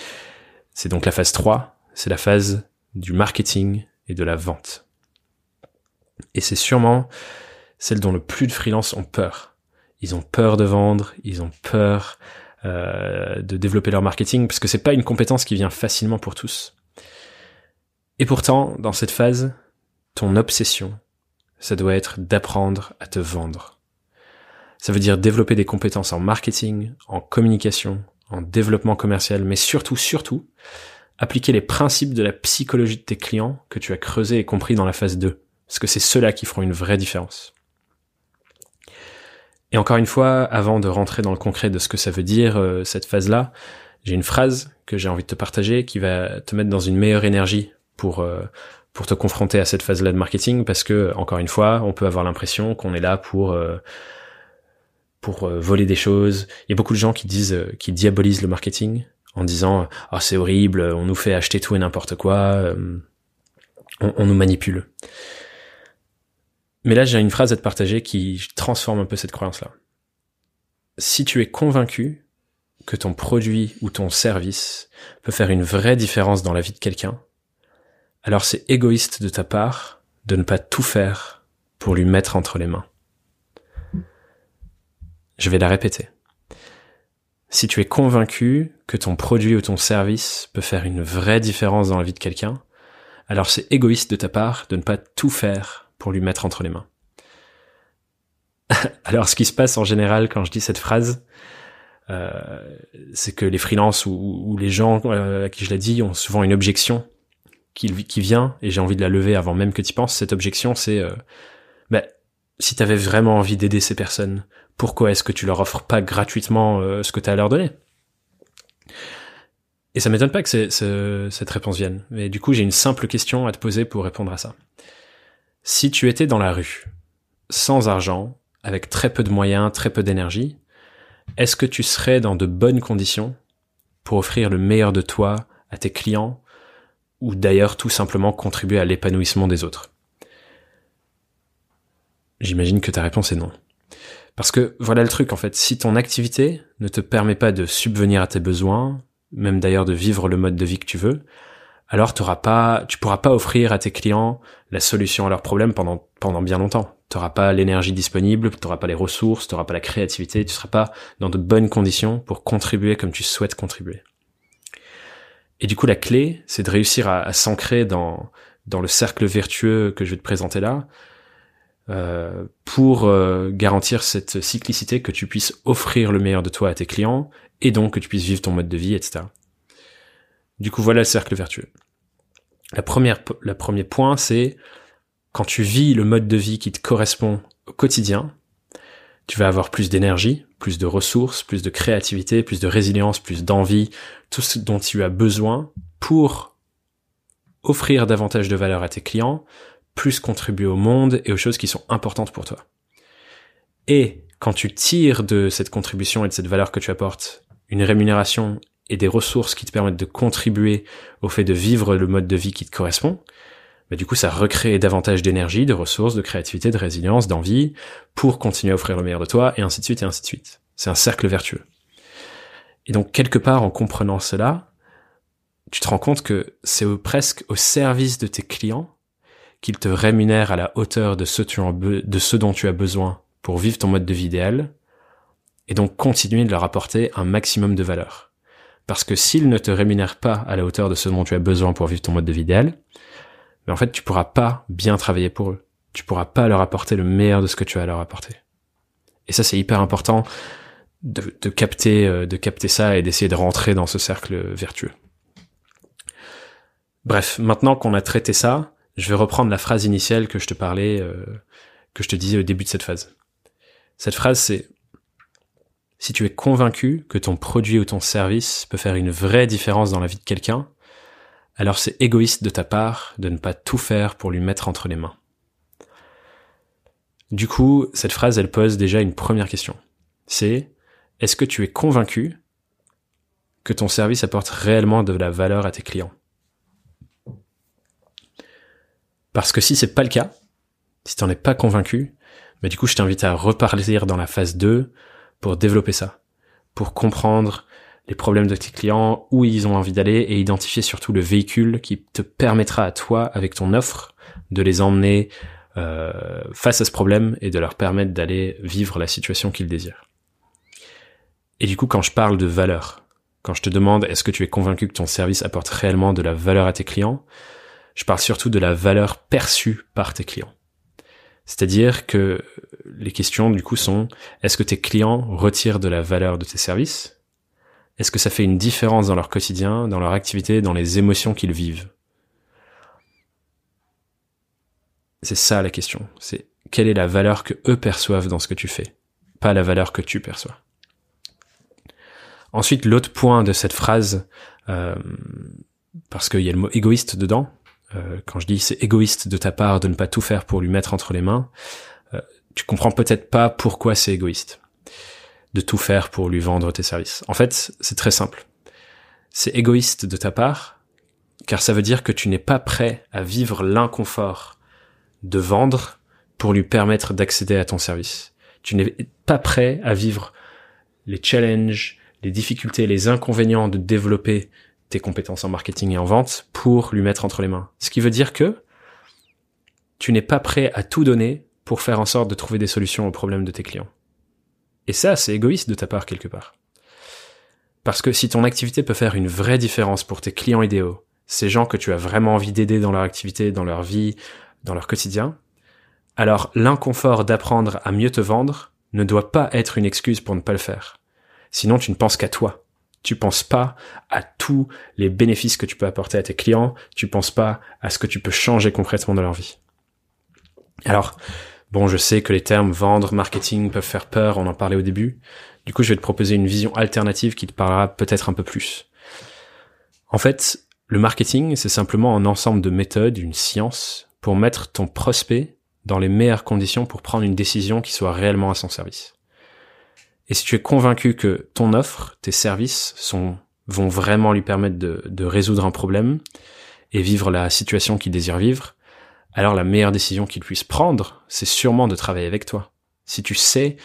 c'est donc la phase 3, c'est la phase du marketing et de la vente. Et c'est sûrement celle dont le plus de freelances ont peur. Ils ont peur de vendre, ils ont peur euh, de développer leur marketing, parce que c'est pas une compétence qui vient facilement pour tous. Et pourtant, dans cette phase, ton obsession, ça doit être d'apprendre à te vendre. Ça veut dire développer des compétences en marketing, en communication, en développement commercial, mais surtout, surtout, appliquer les principes de la psychologie de tes clients que tu as creusé et compris dans la phase 2. Parce que c'est ceux-là qui feront une vraie différence. Et encore une fois, avant de rentrer dans le concret de ce que ça veut dire, euh, cette phase-là, j'ai une phrase que j'ai envie de te partager qui va te mettre dans une meilleure énergie pour, euh, pour te confronter à cette phase-là de marketing parce que, encore une fois, on peut avoir l'impression qu'on est là pour, euh, pour voler des choses. Il y a beaucoup de gens qui disent, qui diabolisent le marketing en disant, ah, c'est horrible, on nous fait acheter tout et n'importe quoi, on, on nous manipule. Mais là, j'ai une phrase à te partager qui transforme un peu cette croyance-là. Si tu es convaincu que ton produit ou ton service peut faire une vraie différence dans la vie de quelqu'un, alors c'est égoïste de ta part de ne pas tout faire pour lui mettre entre les mains. Je vais la répéter. Si tu es convaincu que ton produit ou ton service peut faire une vraie différence dans la vie de quelqu'un, alors c'est égoïste de ta part de ne pas tout faire pour lui mettre entre les mains. Alors ce qui se passe en général quand je dis cette phrase, euh, c'est que les freelances ou, les gens euh, à qui je l'ai dit ont souvent une objection qui, vient et j'ai envie de la lever avant même que tu penses. Cette objection, c'est euh, bah, si tu avais vraiment envie d'aider ces personnes, pourquoi est-ce que tu leur offres pas gratuitement euh, ce que tu à leur donner? Et ça m'étonne pas que cette réponse vienne. Mais du coup, j'ai une simple question à te poser pour répondre à ça. Si tu étais dans la rue, sans argent, avec très peu de moyens, très peu d'énergie, est-ce que tu serais dans de bonnes conditions pour offrir le meilleur de toi à tes clients ou d'ailleurs tout simplement contribuer à l'épanouissement des autres? J'imagine que ta réponse est non. Parce que voilà le truc en fait, si ton activité ne te permet pas de subvenir à tes besoins, même d'ailleurs de vivre le mode de vie que tu veux, alors t'auras pas, tu pourras pas offrir à tes clients la solution à leurs problèmes pendant pendant bien longtemps. Tu n'auras pas l'énergie disponible, tu n'auras pas les ressources, tu n'auras pas la créativité, tu seras pas dans de bonnes conditions pour contribuer comme tu souhaites contribuer. Et du coup, la clé, c'est de réussir à, s'ancrer dans dans le cercle vertueux que je vais te présenter là, euh, pour euh, garantir cette cyclicité que tu puisses offrir le meilleur de toi à tes clients et donc que tu puisses vivre ton mode de vie, etc. Du coup, voilà le cercle vertueux. La première, le premier point, c'est quand tu vis le mode de vie qui te correspond au quotidien, tu vas avoir plus d'énergie, plus de ressources, plus de créativité, plus de résilience, plus d'envie, tout ce dont tu as besoin pour offrir davantage de valeur à tes clients, plus contribuer au monde et aux choses qui sont importantes pour toi. Et quand tu tires de cette contribution et de cette valeur que tu apportes une rémunération et des ressources qui te permettent de contribuer au fait de vivre le mode de vie qui te correspond, bah du coup ça recrée davantage d'énergie, de ressources, de créativité, de résilience, d'envie pour continuer à offrir le meilleur de toi et ainsi de suite et ainsi de suite. C'est un cercle vertueux. Et donc quelque part en comprenant cela, tu te rends compte que c'est presque au service de tes clients qu'ils te rémunèrent à la hauteur de ce, de ce dont tu as besoin pour vivre ton mode de vie idéal, et donc continuer de leur apporter un maximum de valeur. Parce que s'ils ne te rémunèrent pas à la hauteur de ce dont tu as besoin pour vivre ton mode de vie idéal, mais en fait, tu pourras pas bien travailler pour eux. Tu pourras pas leur apporter le meilleur de ce que tu as à leur apporter. Et ça, c'est hyper important de, capter, euh, de capter ça et d'essayer de rentrer dans ce cercle vertueux. Bref, maintenant qu'on a traité ça, je vais reprendre la phrase initiale que je te parlais, euh, que je te disais au début de cette phase. Cette phrase, c'est si tu es convaincu que ton produit ou ton service peut faire une vraie différence dans la vie de quelqu'un, alors c'est égoïste de ta part de ne pas tout faire pour lui mettre entre les mains. Du coup, cette phrase, elle pose déjà une première question. c'est est-ce que tu es convaincu que ton service apporte réellement de la valeur à tes clients? Parce que si c'est pas le cas, si t'en es pas convaincu, bah du coup je t'invite à reparler dans la phase 2 pour développer ça, pour comprendre les problèmes de tes clients, où ils ont envie d'aller et identifier surtout le véhicule qui te permettra à toi, avec ton offre, de les emmener euh, face à ce problème et de leur permettre d'aller vivre la situation qu'ils désirent. Et du coup, quand je parle de valeur, quand je te demande est-ce que tu es convaincu que ton service apporte réellement de la valeur à tes clients, je parle surtout de la valeur perçue par tes clients. C'est-à-dire que les questions du coup sont est-ce que tes clients retirent de la valeur de tes services? Est-ce que ça fait une différence dans leur quotidien, dans leur activité, dans les émotions qu'ils vivent? C'est ça la question. C'est quelle est la valeur que eux perçoivent dans ce que tu fais, pas la valeur que tu perçois. Ensuite, l'autre point de cette phrase, euh, parce qu'il y a le mot égoïste dedans, euh, quand je dis c'est égoïste de ta part de ne pas tout faire pour lui mettre entre les mains, euh, tu comprends peut-être pas pourquoi c'est égoïste de tout faire pour lui vendre tes services. En fait, c'est très simple. C'est égoïste de ta part, car ça veut dire que tu n'es pas prêt à vivre l'inconfort de vendre pour lui permettre d'accéder à ton service. Tu n'es pas prêt à vivre les challenges, les difficultés, les inconvénients de développer tes compétences en marketing et en vente pour lui mettre entre les mains. Ce qui veut dire que tu n'es pas prêt à tout donner pour faire en sorte de trouver des solutions aux problèmes de tes clients. Et ça, c'est égoïste de ta part quelque part. Parce que si ton activité peut faire une vraie différence pour tes clients idéaux, ces gens que tu as vraiment envie d'aider dans leur activité, dans leur vie, dans leur quotidien, alors l'inconfort d'apprendre à mieux te vendre ne doit pas être une excuse pour ne pas le faire. Sinon, tu ne penses qu'à toi tu penses pas à tous les bénéfices que tu peux apporter à tes clients, tu penses pas à ce que tu peux changer concrètement dans leur vie. Alors, bon, je sais que les termes vendre, marketing peuvent faire peur, on en parlait au début. Du coup, je vais te proposer une vision alternative qui te parlera peut-être un peu plus. En fait, le marketing, c'est simplement un ensemble de méthodes, une science, pour mettre ton prospect dans les meilleures conditions pour prendre une décision qui soit réellement à son service. Et si tu es convaincu que ton offre, tes services sont, vont vraiment lui permettre de, de résoudre un problème et vivre la situation qu'il désire vivre, alors la meilleure décision qu'il puisse prendre, c'est sûrement de travailler avec toi. Si tu sais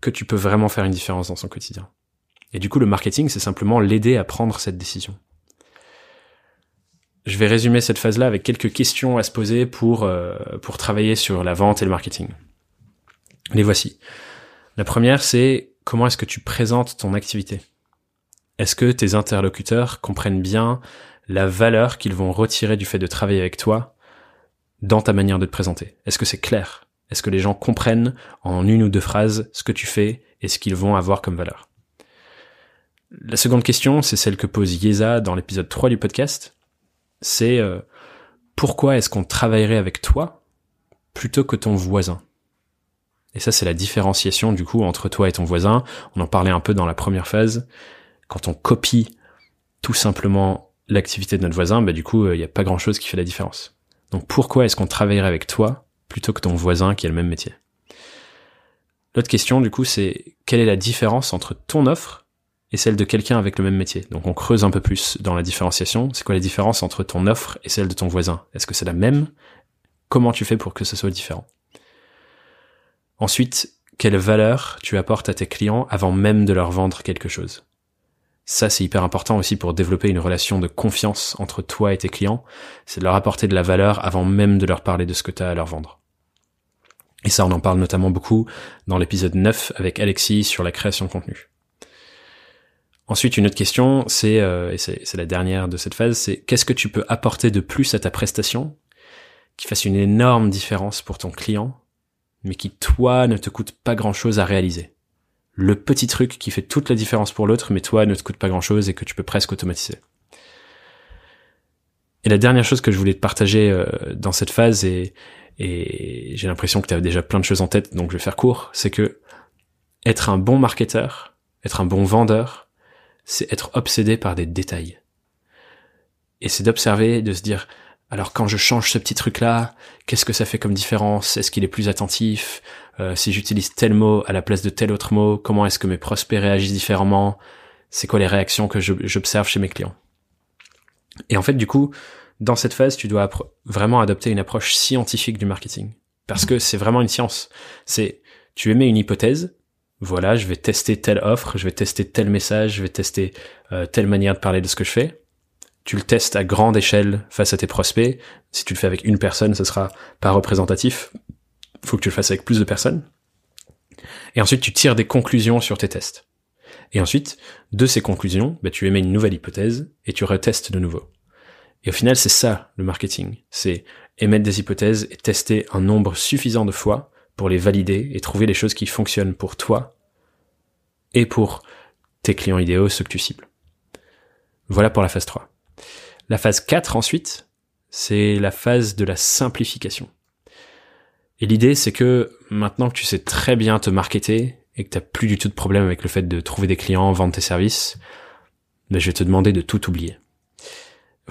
que tu peux vraiment faire une différence dans son quotidien. Et du coup, le marketing, c'est simplement l'aider à prendre cette décision. Je vais résumer cette phase-là avec quelques questions à se poser pour, euh, pour travailler sur la vente et le marketing. Les voici. La première, c'est comment est-ce que tu présentes ton activité? Est-ce que tes interlocuteurs comprennent bien la valeur qu'ils vont retirer du fait de travailler avec toi dans ta manière de te présenter? Est-ce que c'est clair? Est-ce que les gens comprennent en une ou deux phrases ce que tu fais et ce qu'ils vont avoir comme valeur? La seconde question, c'est celle que pose Yeza dans l'épisode 3 du podcast. C'est euh, pourquoi est-ce qu'on travaillerait avec toi plutôt que ton voisin? Et ça, c'est la différenciation du coup entre toi et ton voisin. On en parlait un peu dans la première phase. Quand on copie tout simplement l'activité de notre voisin, bah du coup, il n'y a pas grand-chose qui fait la différence. Donc pourquoi est-ce qu'on travaillerait avec toi plutôt que ton voisin qui a le même métier? L'autre question, du coup, c'est quelle est la différence entre ton offre et celle de quelqu'un avec le même métier? Donc on creuse un peu plus dans la différenciation. C'est quoi la différence entre ton offre et celle de ton voisin? Est-ce que c'est la même? Comment tu fais pour que ce soit différent? Ensuite, quelle valeur tu apportes à tes clients avant même de leur vendre quelque chose? Ça, c'est hyper important aussi pour développer une relation de confiance entre toi et tes clients. C'est de leur apporter de la valeur avant même de leur parler de ce que tu as à leur vendre. Et ça, on en parle notamment beaucoup dans l'épisode 9 avec Alexis sur la création de contenu. Ensuite, une autre question, c'est, euh, et c'est la dernière de cette phase, c'est qu'est-ce que tu peux apporter de plus à ta prestation qui fasse une énorme différence pour ton client mais qui toi ne te coûte pas grand chose à réaliser. Le petit truc qui fait toute la différence pour l'autre, mais toi ne te coûte pas grand chose et que tu peux presque automatiser. Et la dernière chose que je voulais te partager euh, dans cette phase, et, j'ai l'impression que tu as déjà plein de choses en tête, donc je vais faire court, c'est que être un bon marketeur, être un bon vendeur, c'est être obsédé par des détails. Et c'est d'observer, de se dire, alors quand je change ce petit truc-là, qu'est-ce que ça fait comme différence? Est-ce qu'il est plus attentif? Euh, Si j'utilise tel mot à la place de tel autre mot, comment est-ce que mes prospects réagissent différemment? C'est quoi les réactions que j'observe chez mes clients? Et en fait, du coup, dans cette phase, tu dois vraiment adopter une approche scientifique du marketing. Parce que c'est vraiment une science. C'est, tu émets une hypothèse, voilà, je vais tester telle offre, je vais tester tel message, je vais tester euh, telle manière de parler de ce que je fais. Tu le testes à grande échelle face à tes prospects. Si tu le fais avec une personne, ce sera pas représentatif. Faut que tu le fasses avec plus de personnes. Et ensuite, tu tires des conclusions sur tes tests. Et ensuite, de ces conclusions, bah, tu émets une nouvelle hypothèse et tu retestes de nouveau. Et au final, c'est ça le marketing. C'est émettre des hypothèses et tester un nombre suffisant de fois pour les valider et trouver les choses qui fonctionnent pour toi et pour tes clients idéaux, ceux que tu cibles. Voilà pour la phase 3. La phase 4 ensuite, c'est la phase de la simplification. Et l'idée, c'est que maintenant que tu sais très bien te marketer et que tu n'as plus du tout de problème avec le fait de trouver des clients, vendre tes services, ben je vais te demander de tout oublier.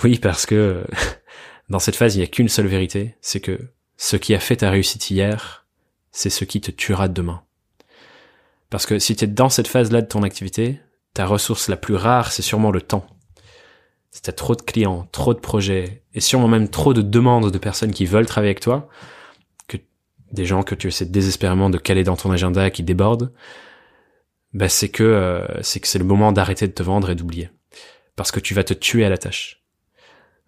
Oui, parce que dans cette phase, il n'y a qu'une seule vérité, c'est que ce qui a fait ta réussite hier c'est ce qui te tuera demain. Parce que si tu es dans cette phase-là de ton activité, ta ressource la plus rare, c'est sûrement le temps. Si tu as trop de clients, trop de projets, et sûrement même trop de demandes de personnes qui veulent travailler avec toi, que des gens que tu essaies désespérément de caler dans ton agenda qui débordent, bah c'est que euh, c'est que c'est le moment d'arrêter de te vendre et d'oublier. Parce que tu vas te tuer à la tâche.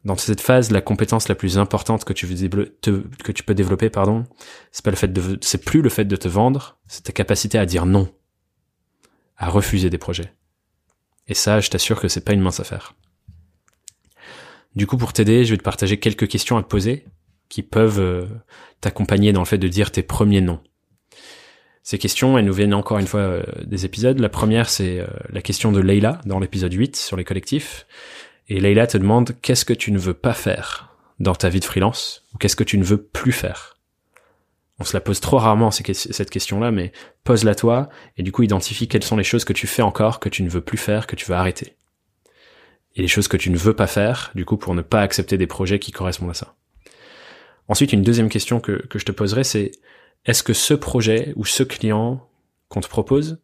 Dans cette phase, la compétence la plus importante que tu, que tu peux développer, pardon, c'est pas le fait de, c'est plus le fait de te vendre, c'est ta capacité à dire non, à refuser des projets. Et ça, je t'assure que c'est pas une mince affaire. Du coup, pour t'aider, je vais te partager quelques questions à te poser qui peuvent euh, t'accompagner dans le fait de dire tes premiers noms. Ces questions, elles nous viennent encore une fois euh, des épisodes. La première, c'est euh, la question de Leila dans l'épisode 8 sur les collectifs. Et Leila te demande qu'est-ce que tu ne veux pas faire dans ta vie de freelance ou qu'est-ce que tu ne veux plus faire? On se la pose trop rarement cette question-là, mais pose-la toi et du coup identifie quelles sont les choses que tu fais encore, que tu ne veux plus faire, que tu veux arrêter. Et les choses que tu ne veux pas faire, du coup, pour ne pas accepter des projets qui correspondent à ça. Ensuite, une deuxième question que, que je te poserai, c'est est-ce que ce projet ou ce client qu'on te propose,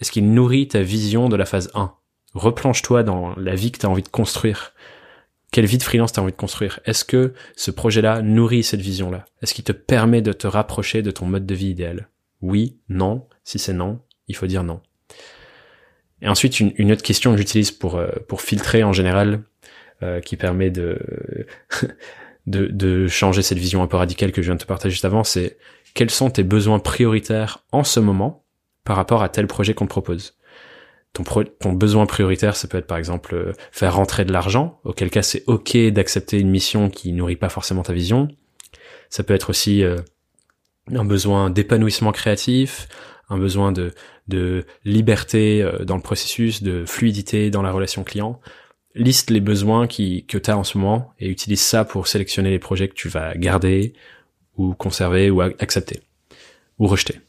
est-ce qu'il nourrit ta vision de la phase 1 replonge-toi dans la vie que tu as envie de construire. Quelle vie de freelance tu as envie de construire? Est-ce que ce projet-là nourrit cette vision-là? Est-ce qu'il te permet de te rapprocher de ton mode de vie idéal? Oui, non. Si c'est non, il faut dire non. Et ensuite, une, autre question que j'utilise pour, euh, pour filtrer en général, euh, qui permet de, de, de changer cette vision un peu radicale que je viens de te partager juste avant, c'est quels sont tes besoins prioritaires en ce moment par rapport à tel projet qu'on te propose? Ton, ton besoin prioritaire, ça peut être par exemple euh, faire rentrer de l'argent, auquel cas c'est ok d'accepter une mission qui nourrit pas forcément ta vision. Ça peut être aussi euh, un besoin d'épanouissement créatif, un besoin de, de liberté euh, dans le processus, de fluidité dans la relation client. Liste les besoins qui, que tu as en ce moment et utilise ça pour sélectionner les projets que tu vas garder ou conserver ou accepter ou rejeter.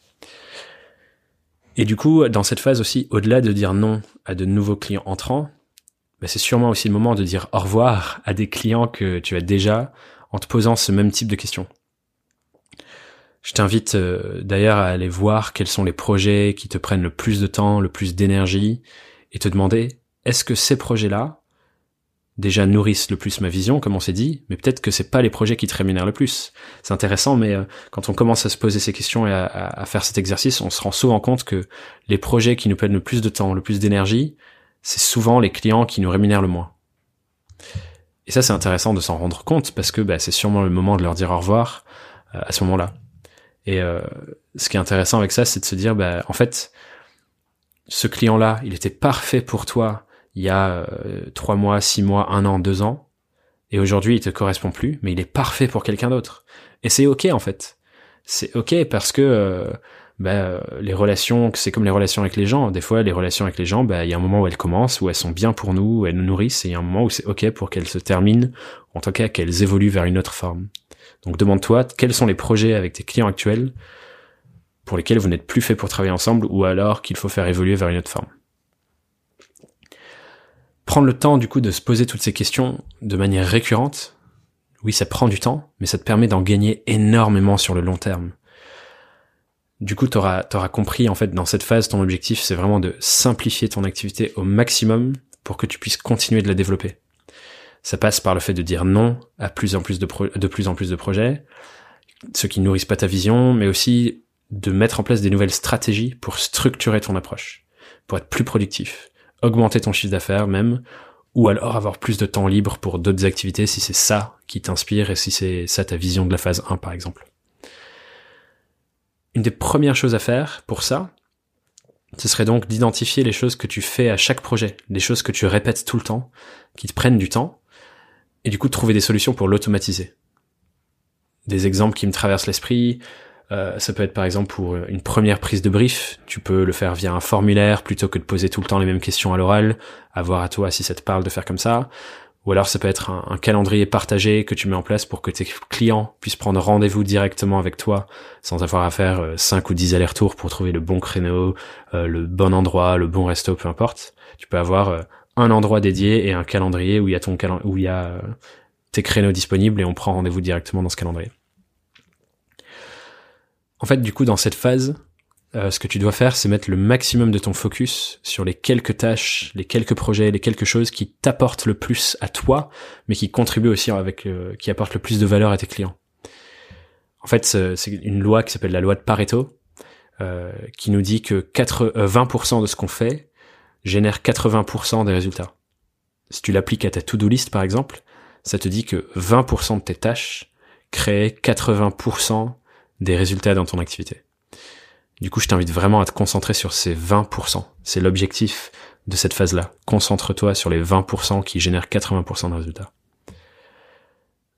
Et du coup, dans cette phase aussi, au-delà de dire non à de nouveaux clients entrants, bah, c'est sûrement aussi le moment de dire au revoir à des clients que tu as déjà en te posant ce même type de questions. Je t'invite euh, d'ailleurs à aller voir quels sont les projets qui te prennent le plus de temps, le plus d'énergie, et te demander est-ce que ces projets-là, déjà nourrissent le plus ma vision, comme on s'est dit, mais peut-être que c'est pas les projets qui te rémunèrent le plus. C'est intéressant, mais euh, quand on commence à se poser ces questions et à, faire cet exercice, on se rend souvent compte que les projets qui nous prennent le plus de temps, le plus d'énergie, c'est souvent les clients qui nous rémunèrent le moins. Et ça, c'est intéressant de s'en rendre compte parce que bah, c'est sûrement le moment de leur dire au revoir euh, à ce moment-là. Et euh, ce qui est intéressant avec ça, c'est de se dire, bah, en fait, ce client-là, il était parfait pour toi il y a euh, trois mois, six mois, un an, deux ans, et aujourd'hui il te correspond plus, mais il est parfait pour quelqu'un d'autre. Et c'est ok en fait. C'est ok parce que euh, bah, les relations, c'est comme les relations avec les gens. Des fois, les relations avec les gens, bah, il y a un moment où elles commencent, où elles sont bien pour nous, où elles nous nourrissent, et il y a un moment où c'est ok pour qu'elles se terminent, en tout cas qu'elles évoluent vers une autre forme. Donc demande-toi quels sont les projets avec tes clients actuels pour lesquels vous n'êtes plus fait pour travailler ensemble, ou alors qu'il faut faire évoluer vers une autre forme? Prendre le temps du coup de se poser toutes ces questions de manière récurrente, Oui, ça prend du temps, mais ça te permet d'en gagner énormément sur le long terme. Du coup, tu auras, compris, en fait, dans cette phase, ton objectif, c'est vraiment de simplifier ton activité au maximum pour que tu puisses continuer de la développer. Ça passe par le fait de dire non à plus en plus de, plus en plus de projets, ceux qui nourrissent pas ta vision, mais aussi de mettre en place des nouvelles stratégies pour structurer ton approche, pour être plus productif, augmenter ton chiffre d'affaires même, ou alors avoir plus de temps libre pour d'autres activités si c'est ça qui t'inspire et si c'est ça ta vision de la phase 1 par exemple. Une des premières choses à faire pour ça, ce serait donc d'identifier les choses que tu fais à chaque projet, les choses que tu répètes tout le temps, qui te prennent du temps, et du coup trouver des solutions pour l'automatiser. Des exemples qui me traversent l'esprit, euh, ça peut être par exemple pour une première prise de brief, tu peux le faire via un formulaire plutôt que de poser tout le temps les mêmes questions à l'oral, à voir à toi si ça te parle de faire comme ça. Ou alors ça peut être un, calendrier partagé que tu mets en place pour que tes clients puissent prendre rendez-vous directement avec toi sans avoir à faire 5 euh, ou 10 allers-retours pour trouver le bon créneau, euh, le bon endroit, le bon resto, peu importe. Tu peux avoir un endroit dédié et un calendrier où il y a ton où il y a tes créneaux disponibles et on prend rendez-vous directement dans ce calendrier. En fait, du coup, dans cette phase, euh, ce que tu dois faire, c'est mettre le maximum de ton focus sur les quelques tâches, les quelques projets, les quelques choses qui t'apportent le plus à toi, mais qui contribuent aussi avec, euh, qui apportent le plus de valeur à tes clients. En fait, c'est une loi qui s'appelle la loi de Pareto, euh, qui nous dit que 4, 20% de ce qu'on fait génère 80% des résultats. Si tu l'appliques à ta to-do list, par exemple, ça te dit que 20% de tes tâches créent 80% des résultats dans ton activité. Du coup, je t'invite vraiment à te concentrer sur ces 20%. C'est l'objectif de cette phase-là. Concentre-toi sur les 20% qui génèrent 80% de résultats.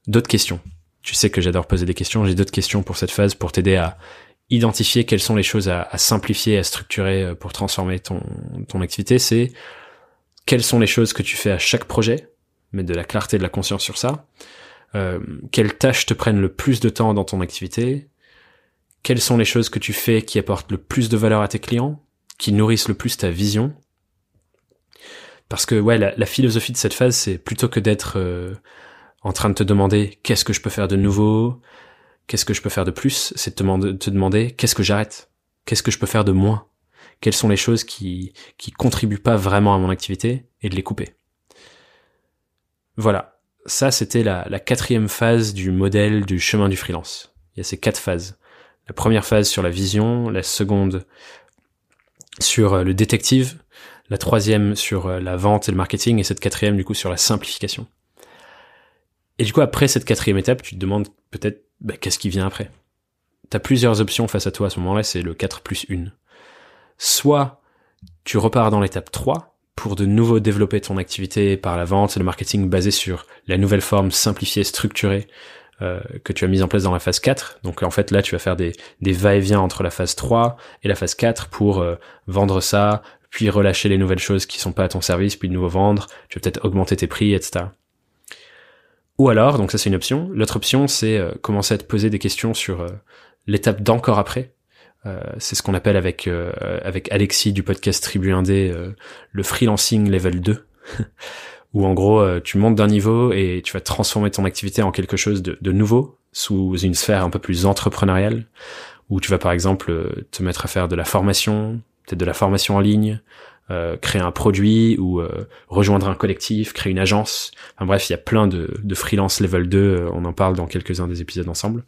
D'autres questions. Tu sais que j'adore poser des questions. J'ai d'autres questions pour cette phase pour t'aider à identifier quelles sont les choses à, simplifier, à structurer euh, pour transformer ton, ton activité. C'est quelles sont les choses que tu fais à chaque projet, mettre de la clarté, de la conscience sur ça. Euh, quelles tâches te prennent le plus de temps dans ton activité? Quelles sont les choses que tu fais qui apportent le plus de valeur à tes clients, qui nourrissent le plus ta vision? Parce que ouais, la, philosophie de cette phase, c'est plutôt que d'être euh, en train de te demander qu'est-ce que je peux faire de nouveau, qu'est-ce que je peux faire de plus, c'est de te demander qu'est-ce que j'arrête, qu'est-ce que je peux faire de moins, quelles sont les choses qui qui contribuent pas vraiment à mon activité et de les couper? Voilà, ça c'était la, la quatrième phase du modèle du chemin du freelance. Il y a ces quatre phases la première phase sur la vision, la seconde sur euh, le détective, la troisième sur euh, la vente et le marketing, et cette quatrième du coup sur la simplification. Et du coup après cette quatrième étape, tu te demandes peut-être bah, qu'est-ce qui vient après? T'as plusieurs options face à toi à ce moment-là, c'est le 4 plus 1. Soit tu repars dans l'étape 3 pour de nouveau développer ton activité par la vente et le marketing basé sur la nouvelle forme simplifiée, structurée euh, que tu as mis en place dans la phase 4. Donc en fait là tu vas faire des, va-et-vient entre la phase 3 et la phase 4 pour euh, vendre ça, puis relâcher les nouvelles choses qui sont pas à ton service, puis de nouveau vendre, tu vas peut-être augmenter tes prix, etc. Ou alors, donc ça c'est une option, l'autre option c'est euh, commencer à te poser des questions sur l'étape d'encore après. c'est ce qu'on appelle avec avec Alexis du podcast Tribu Indé le freelancing level 2. où en gros euh, tu montes d'un niveau et tu vas transformer ton activité en quelque chose de, de, nouveau sous une sphère un peu plus entrepreneuriale, où tu vas par exemple euh, te mettre à faire de la formation, peut-être de la formation en ligne, euh, créer un produit ou euh, rejoindre un collectif, créer une agence. Enfin bref, il y a plein de, de freelance level 2, on en parle dans quelques-uns des épisodes ensemble.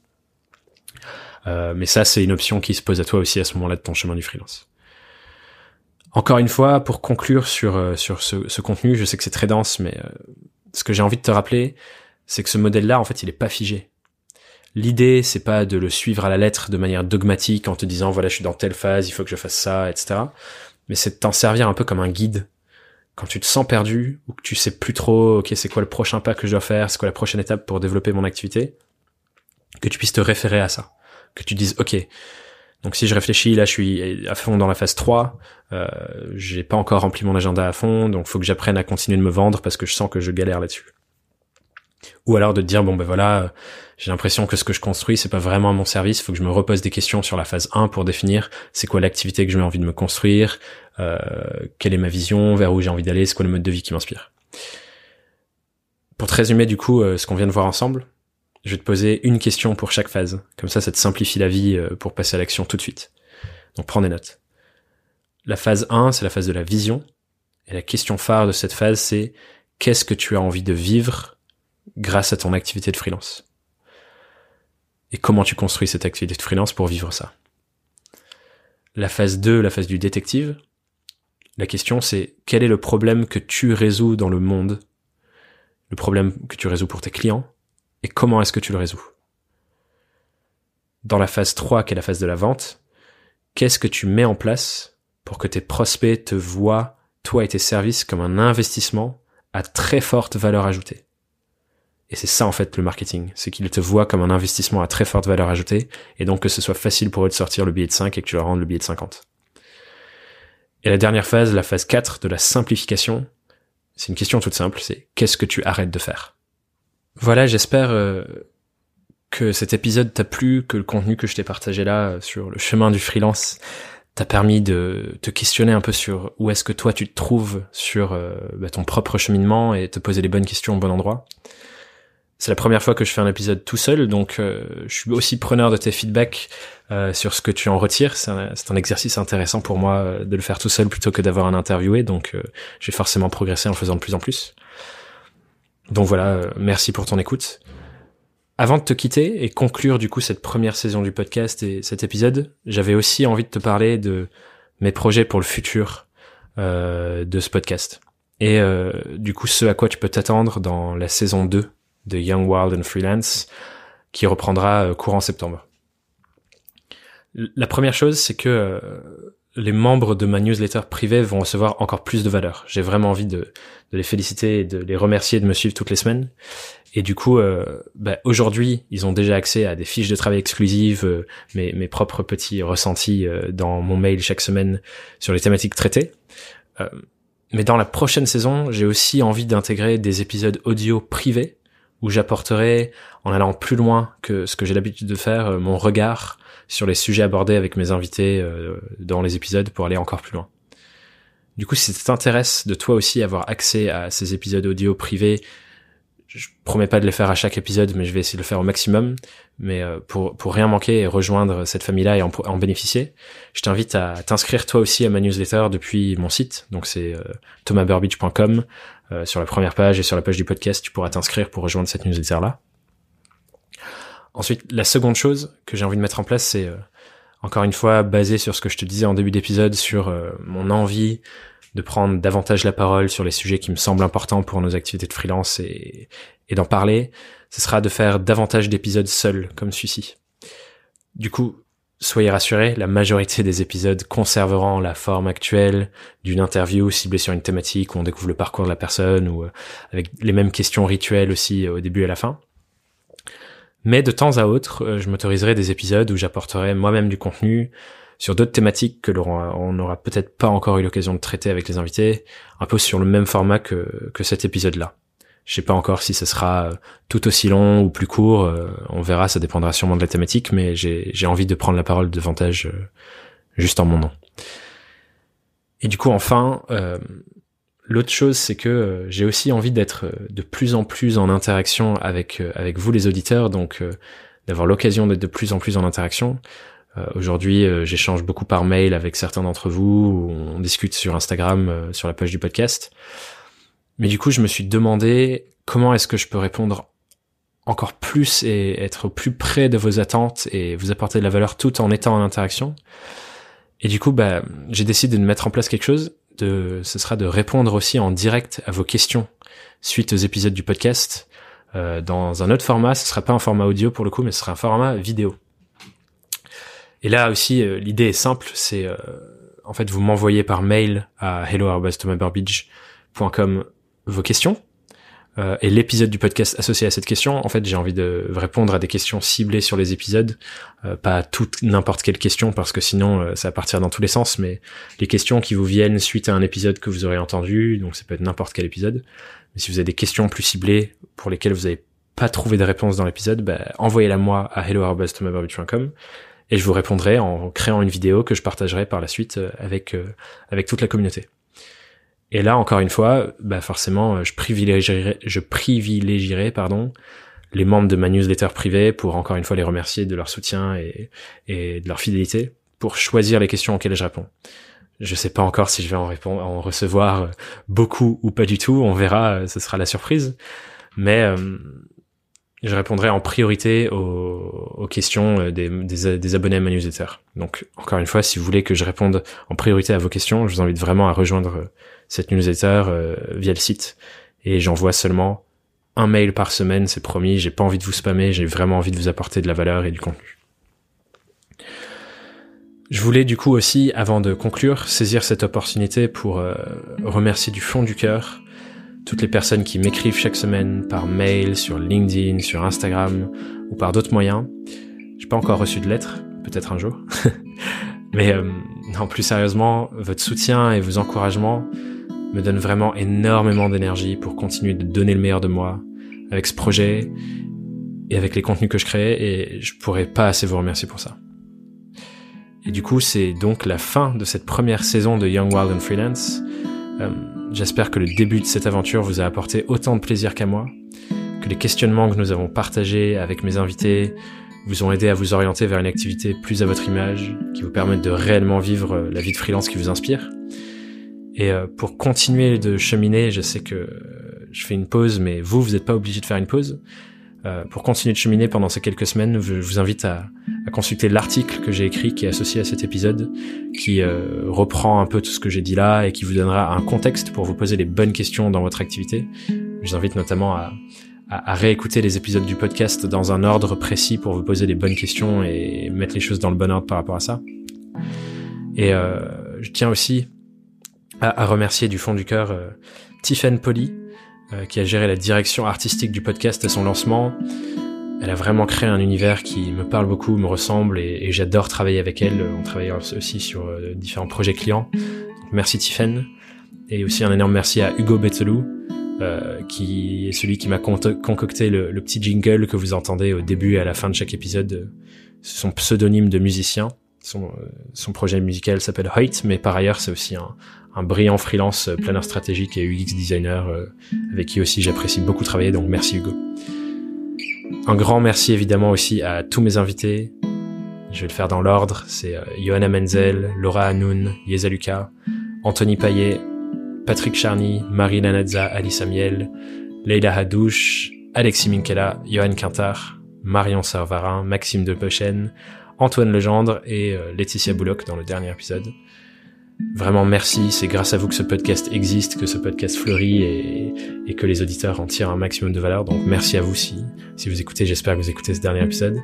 mais ça, c'est une option qui se pose à toi aussi à ce moment-là de ton chemin du freelance. Encore une fois, pour conclure sur, euh, sur ce, ce contenu, je sais que c'est très dense, mais euh, ce que j'ai envie de te rappeler, c'est que ce modèle-là, en fait, il est pas figé. L'idée, c'est pas de le suivre à la lettre de manière dogmatique en te disant voilà, je suis dans telle phase, il faut que je fasse ça, etc. Mais c'est de t'en servir un peu comme un guide. Quand tu te sens perdu ou que tu sais plus trop, ok, c'est quoi le prochain pas que je dois faire, c'est quoi la prochaine étape pour développer mon activité, que tu puisses te référer à ça. Que tu dises, ok, donc si je réfléchis, là je suis à fond dans la phase 3, euh, j'ai pas encore rempli mon agenda à fond, donc faut que j'apprenne à continuer de me vendre parce que je sens que je galère là-dessus. Ou alors de te dire bon ben voilà, j'ai l'impression que ce que je construis c'est pas vraiment à mon service, faut que je me repose des questions sur la phase 1 pour définir c'est quoi l'activité que j'ai envie de me construire, euh, quelle est ma vision, vers où j'ai envie d'aller, c'est quoi le mode de vie qui m'inspire. Pour te résumer du coup euh, ce qu'on vient de voir ensemble, Je vais te poser une question pour chaque phase. Comme ça, ça te simplifie la vie euh, pour passer à l'action tout de suite. Donc prends des notes. La phase 1, c'est la phase de la vision. Et la question phare de cette phase, c'est qu'est-ce que tu as envie de vivre grâce à ton activité de freelance? Et comment tu construis cette activité de freelance pour vivre ça? La phase 2, la phase du détective. La question, c'est quel est le problème que tu résous dans le monde? Le problème que tu résous pour tes clients? Et comment est-ce que tu le résous? Dans la phase 3, qui est la phase de la vente, qu'est-ce que tu mets en place pour que tes prospects te voient, toi et tes services, comme un investissement à très forte valeur ajoutée? Et c'est ça en fait le marketing, c'est qu'ils te voient comme un investissement à très forte valeur ajoutée, et donc que ce soit facile pour eux de sortir le billet de 5 et que tu leur rendes le billet de 50. Et la dernière phase, la phase 4 de la simplification, c'est une question toute simple, c'est qu'est-ce que tu arrêtes de faire? Voilà, j'espère euh, que cet épisode t'a plu, que le contenu que je t'ai partagé là euh, sur le chemin du freelance t'a permis de te questionner un peu sur où est-ce que toi tu te trouves sur euh, bah, ton propre cheminement et te poser les bonnes questions au bon endroit. C'est la première fois que je fais un épisode tout seul, donc je suis aussi preneur de tes feedbacks sur ce que tu en retires. C'est un, exercice intéressant pour moi de le faire tout seul plutôt que d'avoir un interviewé, donc j'ai forcément progressé en faisant de plus en plus. Donc voilà, euh, merci pour ton écoute. Avant de te quitter et conclure du coup cette première saison du podcast et cet épisode, j'avais aussi envie de te parler de mes projets pour le futur euh, de ce podcast. Et euh, du coup ce à quoi tu peux t'attendre dans la saison 2 de Young Wild and Freelance qui reprendra courant septembre. La première chose c'est que les membres de ma newsletter privée vont recevoir encore plus de valeur. J'ai vraiment envie de, les féliciter et de les remercier de me suivre toutes les semaines. Et du coup, euh, bah, aujourd'hui, ils ont déjà accès à des fiches de travail exclusives, euh, mes, propres petits ressentis euh, dans mon mail chaque semaine sur les thématiques traitées. Euh, mais dans la prochaine saison, j'ai aussi envie d'intégrer des épisodes audio privés où j'apporterai, en allant plus loin que ce que j'ai l'habitude de faire, mon regard sur les sujets abordés avec mes invités euh, dans les épisodes pour aller encore plus loin. Du coup, si ça t'intéresse de toi aussi avoir accès à ces épisodes audio privés, je promets pas de les faire à chaque épisode, mais je vais essayer de le faire au maximum. Mais euh, pour pour rien manquer et rejoindre cette famille-là et en, bénéficier, je t'invite à t'inscrire toi aussi à ma newsletter depuis mon site. Donc c'est euh. Euh, sur la première page et sur la page du podcast, tu pourras t'inscrire pour rejoindre cette newsletter-là. Ensuite, la seconde chose que j'ai envie de mettre en place, c'est euh, encore une fois basé sur ce que je te disais en début d'épisode, sur euh, mon envie de prendre davantage la parole sur les sujets qui me semblent importants pour nos activités de freelance et, et d'en parler, ce sera de faire davantage d'épisodes seuls comme celui-ci. Du coup, soyez rassurés, la majorité des épisodes conserveront la forme actuelle d'une interview ciblée sur une thématique où on découvre le parcours de la personne ou euh, avec les mêmes questions rituelles aussi au début et à la fin. Mais de temps à autre, euh, je m'autoriserai des épisodes où j'apporterai moi-même du contenu sur d'autres thématiques que l'on n'aura peut-être pas encore eu l'occasion de traiter avec les invités, un peu sur le même format que, que cet épisode-là. Je sais pas encore si ce sera euh, tout aussi long ou plus court, euh, on verra, ça dépendra sûrement de la thématique, mais j'ai envie de prendre la parole davantage juste en mon nom. Et du coup, enfin, L'autre chose, c'est que euh, j'ai aussi envie d'être euh, de plus en plus en interaction avec euh, avec vous les auditeurs, donc d'avoir l'occasion d'être de plus en plus en interaction. Aujourd'hui, j'échange beaucoup par mail avec certains d'entre vous, on discute sur Instagram, sur la page du podcast. Mais du coup, je me suis demandé comment est-ce que je peux répondre encore plus et être plus près de vos attentes et vous apporter de la valeur tout en étant en interaction. Et du coup, bah, j'ai décidé de mettre en place quelque chose de, ce sera de répondre aussi en direct à vos questions suite aux épisodes du podcast euh, dans un autre format. Ce sera pas un format audio pour le coup, mais ce sera un format vidéo. Et là aussi, euh, l'idée est simple, c'est euh, en fait vous m'envoyez par mail à hello@thomasburbidge.com vos questions euh, et l'épisode du podcast associé à cette question, en fait, j'ai envie de répondre à des questions ciblées sur les épisodes, euh, pas toutes n'importe quelle question parce que sinon euh, ça va partir dans tous les sens, mais les questions qui vous viennent suite à un épisode que vous aurez entendu, donc ça peut être n'importe quel épisode. Mais si vous avez des questions plus ciblées pour lesquelles vous n'avez pas trouvé de réponse dans l'épisode, bah, envoyez-la moi à hello@thomasburbidge.com et je vous répondrai en créant une vidéo que je partagerai par la suite avec avec toute la communauté. Et là, encore une fois, bah forcément, je privilégierais, je privilégierais, pardon, les membres de ma newsletter privée pour encore une fois les remercier de leur soutien et, et de leur fidélité pour choisir les questions auxquelles je réponds. Je sais pas encore si je vais en répondre, en recevoir beaucoup ou pas du tout. On verra, ce sera la surprise. Mais euh, je répondrai en priorité aux, aux questions des, des, des, abonnés à ma newsletter. Donc, encore une fois, si vous voulez que je réponde en priorité à vos questions, je vous invite vraiment à rejoindre cette newsletter euh, via le site. Et j'envoie seulement un mail par semaine, c'est promis. J'ai pas envie de vous spammer, j'ai vraiment envie de vous apporter de la valeur et du contenu. Je voulais du coup aussi, avant de conclure, saisir cette opportunité pour remercier du fond du cœur toutes les personnes qui m'écrivent chaque semaine par mail, sur LinkedIn, sur Instagram ou par d'autres moyens. J'ai pas encore reçu de lettres, peut-être un jour. Mais euh, non, plus sérieusement, votre soutien et vos encouragements me donnent vraiment énormément d'énergie pour continuer de donner le meilleur de moi avec ce projet et avec les contenus que je crée et je pourrais pas assez vous remercier pour ça. Et du coup, c'est donc la fin de cette première saison de Young Wild and Freelance. Euh, J'espère que le début de cette aventure vous a apporté autant de plaisir qu'à moi, que les questionnements que nous avons partagés avec mes invités vous ont aidé à vous orienter vers une activité plus à votre image, qui vous permette de réellement vivre la vie de freelance qui vous inspire. Et euh, pour continuer de cheminer, je sais que je fais une pause, mais vous, vous n'êtes pas obligé de faire une pause. Euh, pour continuer de cheminer pendant ces quelques semaines, je vous invite à, à consulter l'article que j'ai écrit qui est associé à cet épisode, qui euh, reprend un peu tout ce que j'ai dit là et qui vous donnera un contexte pour vous poser les bonnes questions dans votre activité. Je vous invite notamment à, à, à réécouter les épisodes du podcast dans un ordre précis pour vous poser les bonnes questions et mettre les choses dans le bon ordre par rapport à ça. Et euh, je tiens aussi à, remercier du fond du cœur euh, Tiffen Poli, euh, qui a géré la direction artistique du podcast à son lancement. Elle a vraiment créé un univers qui me parle beaucoup, me ressemble et, j'adore travailler avec elle. On travaille aussi sur euh, différents projets clients. Merci Tiffen. Et aussi un énorme merci à Hugo Bettelou, euh, qui est celui qui m'a concocté le, le, petit jingle que vous entendez au début et à la fin de chaque épisode. Son pseudonyme de musicien. Son, son projet musical s'appelle Hoyt, mais par ailleurs c'est aussi un, un brillant freelance euh, planeur stratégique et UX designer euh, avec qui aussi j'apprécie beaucoup travailler, donc merci Hugo. Un grand merci évidemment aussi à tous mes invités. Je vais le faire dans l'ordre. C'est euh, Johanna Menzel, Laura Hanoun, Yeza Lucas, Anthony Payet, Patrick Charny, Marie Lanazza, Alice Amiel, Leila Hadouche, Alexis Minkela, Johan Quintard, Marion Servarin, Maxime Depochen, Antoine Legendre et Laetitia Bouloc dans le dernier épisode. Vraiment merci, c'est grâce à vous que ce podcast existe, que ce podcast fleurit et, que les auditeurs en tirent un maximum de valeur. Donc merci à vous si, si vous écoutez, j'espère que vous écoutez ce dernier épisode.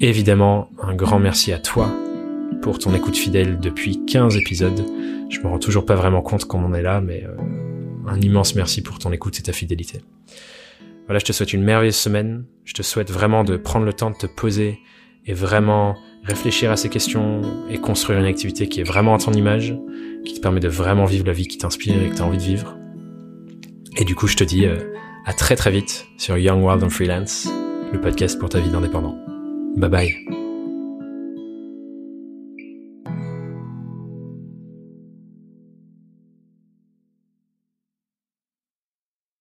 Évidemment, un grand merci à toi pour ton écoute fidèle depuis 15 épisodes. Je me rends toujours pas vraiment compte qu'on en est là, mais euh, un immense merci pour ton écoute et ta fidélité. Voilà, je te souhaite une merveilleuse semaine. Je te souhaite vraiment de prendre le temps de te poser et vraiment réfléchir à ces questions et construire une activité qui est vraiment à ton image, qui te permet de vraiment vivre la vie qui t'inspire et que tu as envie de vivre. Et du coup, je te dis euh, à très très vite sur Young Wild and Freelance, le podcast pour ta vie d'indépendant. Bye bye.